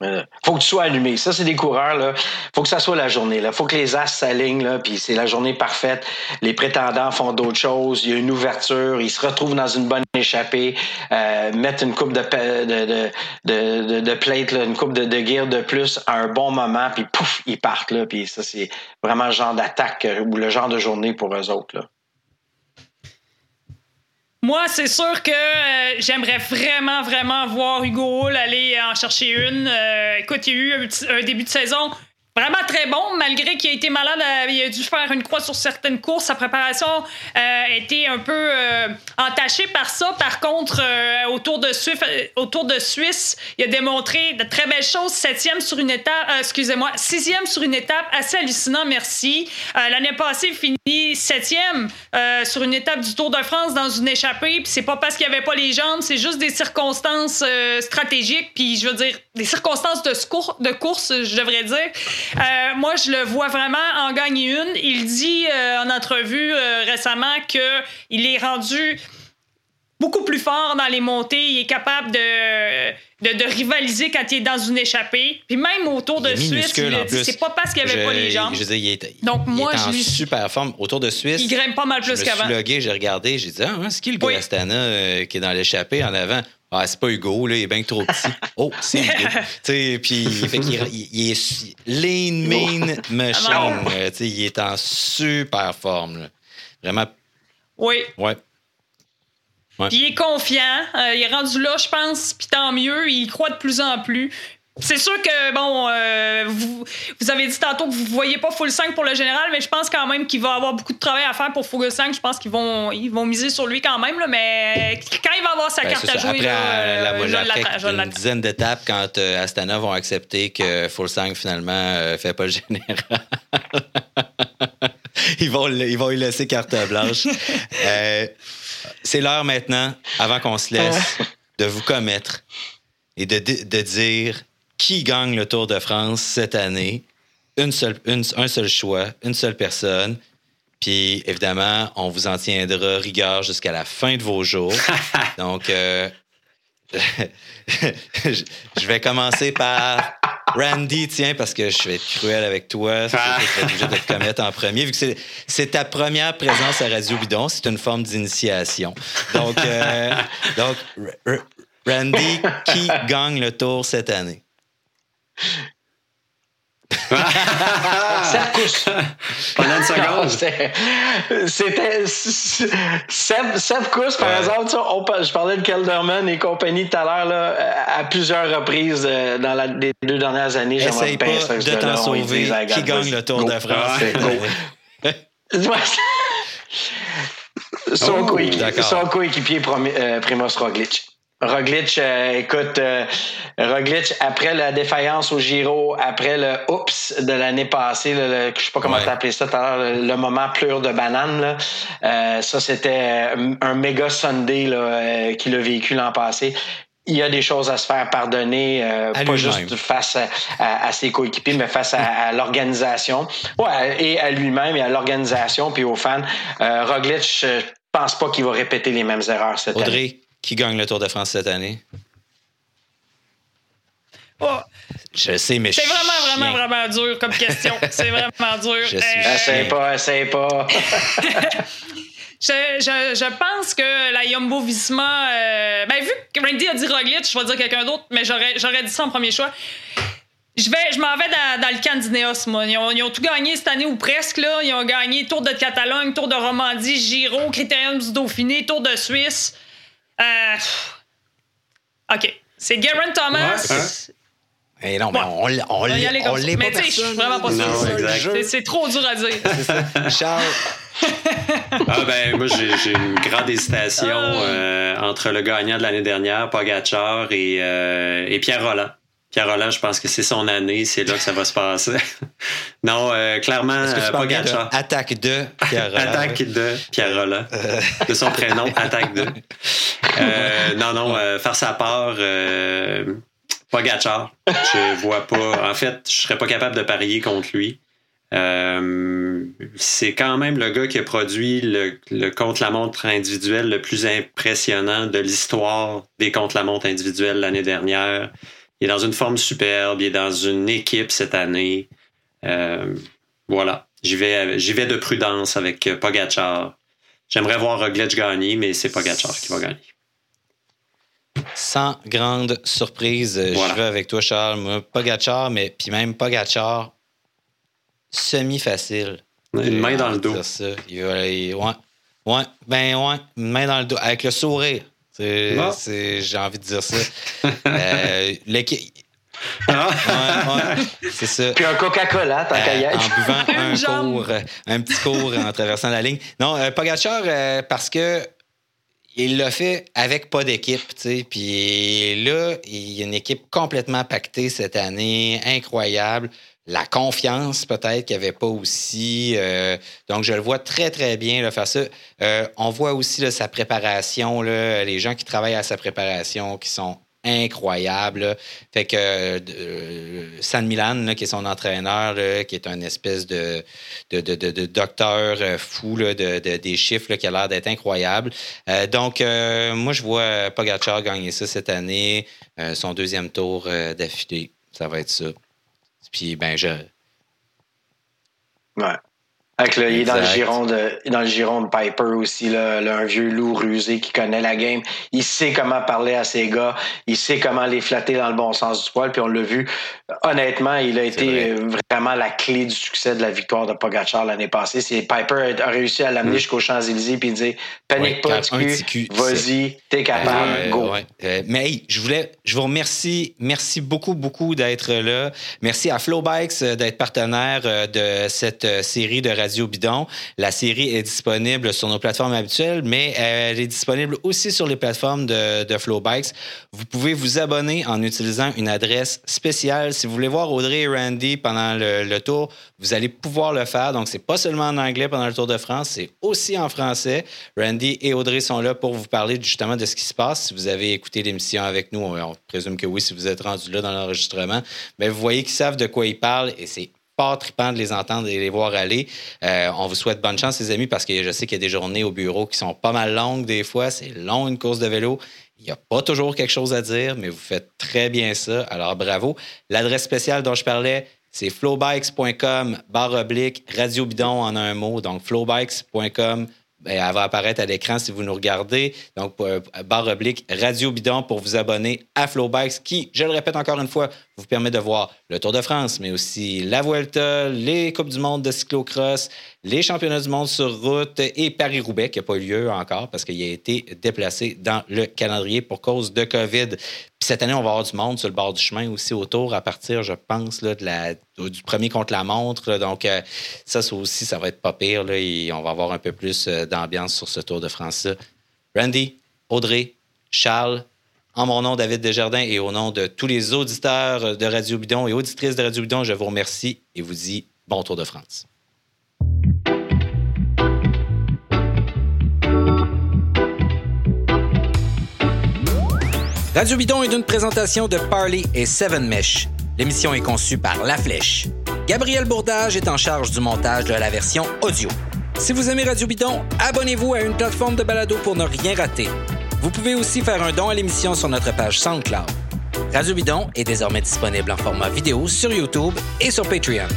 euh, faut que tu sois allumé. Ça, c'est des coureurs. Là. faut que ça soit la journée. Il faut que les as s'alignent, là, puis c'est la journée parfaite. Les prétendants font d'autres choses. Il y a une ouverture. Ils se retrouvent dans une bonne échappée. Euh, mettre une coupe de, de, de, de, plate, une coupe de, de gear de plus à un bon moment, puis pouf, ils partent. Là, puis ça, c'est vraiment le genre d'attaque euh, ou le genre de journée pour eux autres. Là. Moi, c'est sûr que euh, j'aimerais vraiment, vraiment voir Hugo Hull aller en chercher une. Euh, écoute, il y a eu un début de saison Vraiment très bon, malgré qu'il a été malade, euh, il a dû faire une croix sur certaines courses. Sa préparation euh, été un peu euh, entachée par ça. Par contre, autour, de Suisse, autour de Suisse, il a démontré de très belles choses. Septième sur une étape, excusez-moi, sixième sur une étape, assez hallucinant, merci. L'année passée, il finit septième sur une étape du Tour de France dans une échappée. Puis c'est pas parce qu'il n'y avait pas les jambes, c'est juste des circonstances stratégiques. Puis je veux dire, des circonstances de, de course, je devrais dire. Euh, moi, je le vois vraiment en gagner une. Il dit euh, en entrevue euh, récemment qu'il est rendu beaucoup plus fort dans les montées. Il est capable de, de, rivaliser quand il est dans une échappée. Puis même autour de Suisse, c'est pas parce qu'il n'y avait pas les jambes. Je il est, Donc moi, je en super forme. Autour de Suisse, il grimpe pas mal plus qu'avant. Je suis j'ai regardé, j'ai dit, ah, hein, c'est qui le gars Astana qui est dans l'échappée en avant? Ah, c'est pas Hugo, là, il est bien trop petit. Oh, c'est Hugo. puis, fait il, il, est lean, mean, machine. Ah il est en super forme. Là. Vraiment. Oui. Ouais. Puis il est confiant. Euh, il est rendu là, je pense, puis tant mieux. Il croit de plus en plus. C'est sûr que, bon, euh, vous, vous, avez dit tantôt que vous ne voyez pas Full 5 pour le général, mais je pense quand même qu'il va avoir beaucoup de travail à faire pour Full 5. Je pense qu'ils vont, ils vont miser sur lui quand même, là, mais quand il va avoir sa ben, carte à jouer, après, la, la, une dizaine d'étapes, quand euh, Astana vont accepter que Full 5 finalement ne fait pas le général. ils, vont, ils vont lui laisser carte blanche. Euh, c'est l'heure maintenant, avant qu'on se laisse, de vous commettre et de, de dire qui gagne le Tour de France cette année? Une seule, un seul choix, une seule personne. Puis évidemment, on vous en tiendra rigueur jusqu'à la fin de vos jours. Donc, euh, je vais commencer par Randy, tiens, parce que je vais être cruel avec toi. Je vais obligé de te commettre en premier, vu que c'est ta première présence à Radio Bidon. C'est une forme d'initiation. Donc, euh, donc Randy, qui gagne le tour cette année? Seb. Pendant une seconde. C'était. Seb, Seb par exemple, je parlais de Kelderman et compagnie tout à l'heure, à plusieurs reprises euh, dans les deux dernières années. Essaye pas de t'en sauver. Qui gagne le Tour de France? son, coéquipier, euh, Primoz Roglic. Roglic, euh, écoute, euh, Roglic, après la défaillance au Giro, après le oups de l'année passée, le, je sais pas comment tu appelé ça tout à l'heure, le, moment pleure de banane, là, euh, ça c'était un méga Sunday là, qu'il a vécu l'an passé. Il y a des choses à se faire pardonner, pas juste face à, ses coéquipiers, mais face à, l'organisation. Ouais, et à lui-même et à l'organisation, puis aux fans. Roglic, je pense pas qu'il va répéter les mêmes erreurs cette année. Qui gagne le Tour de France cette année? Oh. Je sais, mais C'est vraiment, vraiment, vraiment dur comme question. C'est vraiment dur. Je sais. Euh... pas, essaye pas. je, je, je, pense que la Yumbo Visma. Euh... Ben, vu que Randy a dit Roglic, je vais dire quelqu'un d'autre, mais j'aurais, j'aurais dit ça en premier choix. Je, vais, je m'en vais dans, dans le Candineos, moi. Ils ont, ils ont, tout gagné cette année ou presque. Là. Ils ont gagné Tour de Catalogne, Tour de Romandie, Giro, Critérium du Dauphiné, Tour de Suisse. Euh, OK. C'est Garen Thomas. Eh non, mais on, on, on l'est pas personne. vraiment pas sûr. C'est trop dur à dire. Charles. ah ben moi j'ai une grande hésitation ah. euh, entre le gagnant de l'année dernière, Pogachar, et, euh, et Pierre Roland. Roland, je pense que c'est son année, c'est là que ça va se passer. non, euh, clairement, euh, Pogacar. Attaque de Pierre Roland. Attaque de Roland. Euh. De son prénom, Attaque de. non, non, faire sa part, Pogacar. Je vois pas. En fait, je serais pas capable de parier contre lui. c'est quand même le gars qui a produit le, le contre-la-montre individuel le plus impressionnant de l'histoire des contre-la-montre individuels l'année dernière. Il est dans une forme superbe, il est dans une équipe cette année. Euh, voilà, j'y vais, j'y vais de prudence avec euh, Pogachar. J'aimerais voir Roglic gagner, mais c'est Pogachar qui va gagner. Sans grande surprise, euh, je vais avec toi, Charles. Moi, Pogachar, mais puis même Pogachar, semi-facile. Une main dans le dos. ouais, ouais, ben ouais, une main dans le dos, avec le sourire. J'ai envie de dire ça. euh, ah. c'est ça. Puis un Coca-Cola, tant qu'à y En buvant un cours, un petit cours en traversant la ligne. Non, euh, Pogachar, euh, parce que il l'a fait avec pas d'équipe, tu sais. Puis là, il y a une équipe complètement pactée cette année, incroyable la confiance peut-être qu'il n'y avait pas aussi. Euh, donc, je le vois très, très bien faire ça. Euh, on voit aussi sa préparation, les gens qui travaillent à sa préparation qui sont incroyables. Fait que euh, San Milan, qui est son entraîneur, qui est un espèce de, docteur fou des chiffres qui a l'air d'être incroyable. donc, moi, je vois Pogacar gagner ça cette année, son deuxième tour d'affilée. Ça va être ça. Puis, ben, je. Ouais. Avec il est dans le giron de dans le giron de Piper aussi là, un vieux loup rusé qui connaît la game. Il sait comment parler à ses gars, il sait comment les flatter dans le bon sens du poil. Puis on l'a vu. Honnêtement, il a été vraiment la clé du succès de la victoire de Pogacar l'année passée. C'est Piper a réussi à l'amener mm. jusqu'aux Champs Élysées puis dire panique pas, vas-y, t'es capable, go. Euh, mais je voulais, je vous remercie, merci beaucoup beaucoup d'être là. Merci à Flowbikes euh, d'être partenaire euh, de cette série de Radio La série est disponible sur nos plateformes habituelles, mais elle est disponible aussi sur les plateformes de, de Flowbikes. Vous pouvez vous abonner en utilisant une adresse spéciale. Si vous voulez voir Audrey et Randy pendant le, tour, vous allez pouvoir le faire. Donc, c'est pas seulement en anglais pendant le Tour de France, c'est aussi en français. Randy et Audrey sont là pour vous parler justement de ce qui se passe. Si vous avez écouté l'émission avec nous, on présume que oui, si vous êtes rendu là dans l'enregistrement, mais vous voyez qu'ils savent de quoi ils parlent et c'est pas trippant de les entendre et les voir aller. Euh, on vous souhaite bonne chance, les amis, parce que je sais qu'il y a des journées au bureau qui sont pas mal longues des fois. C'est long une course de vélo. Il n'y a pas toujours quelque chose à dire, mais vous faites très bien ça. Alors bravo. L'adresse spéciale dont je parlais, c'est flowbikes.com barre oblique radio bidon en un mot. Donc flowbikes.com elle va apparaître à l'écran si vous nous regardez. Donc, euh, barre oblique Radio Bidon pour vous abonner à Flowbikes qui, je le répète encore une fois, vous permet de voir le Tour de France, mais aussi la Vuelta, les Coupes du monde de cyclocross, les championnats du monde sur route et Paris-Roubaix qui n'a pas eu lieu encore parce qu'il a été déplacé dans le calendrier pour cause de COVID. Puis cette année, on va avoir du monde sur le bord du chemin aussi autour à partir, je pense, là, du premier contre la montre. Donc, euh, ça, ça aussi, ça va être pas pire. On va avoir un peu plus euh, d'ambiance sur ce Tour de France-là. Randy, Audrey, Charles, en mon nom, David Desjardins, et au nom de tous les auditeurs de Radio Bidon et auditrices de Radio Bidon, je vous remercie et vous dis bon Tour de France. Radio Bidon est une présentation de Parley et Seven Mesh. L'émission est conçue par La Flèche. Gabriel Bourdage est en charge du montage de la version audio. Si vous aimez Radio Bidon, abonnez-vous à une plateforme de balado pour ne rien rater. Vous pouvez aussi faire un don à l'émission sur notre page SoundCloud. Radio Bidon est désormais disponible en format vidéo sur YouTube et sur Patreon.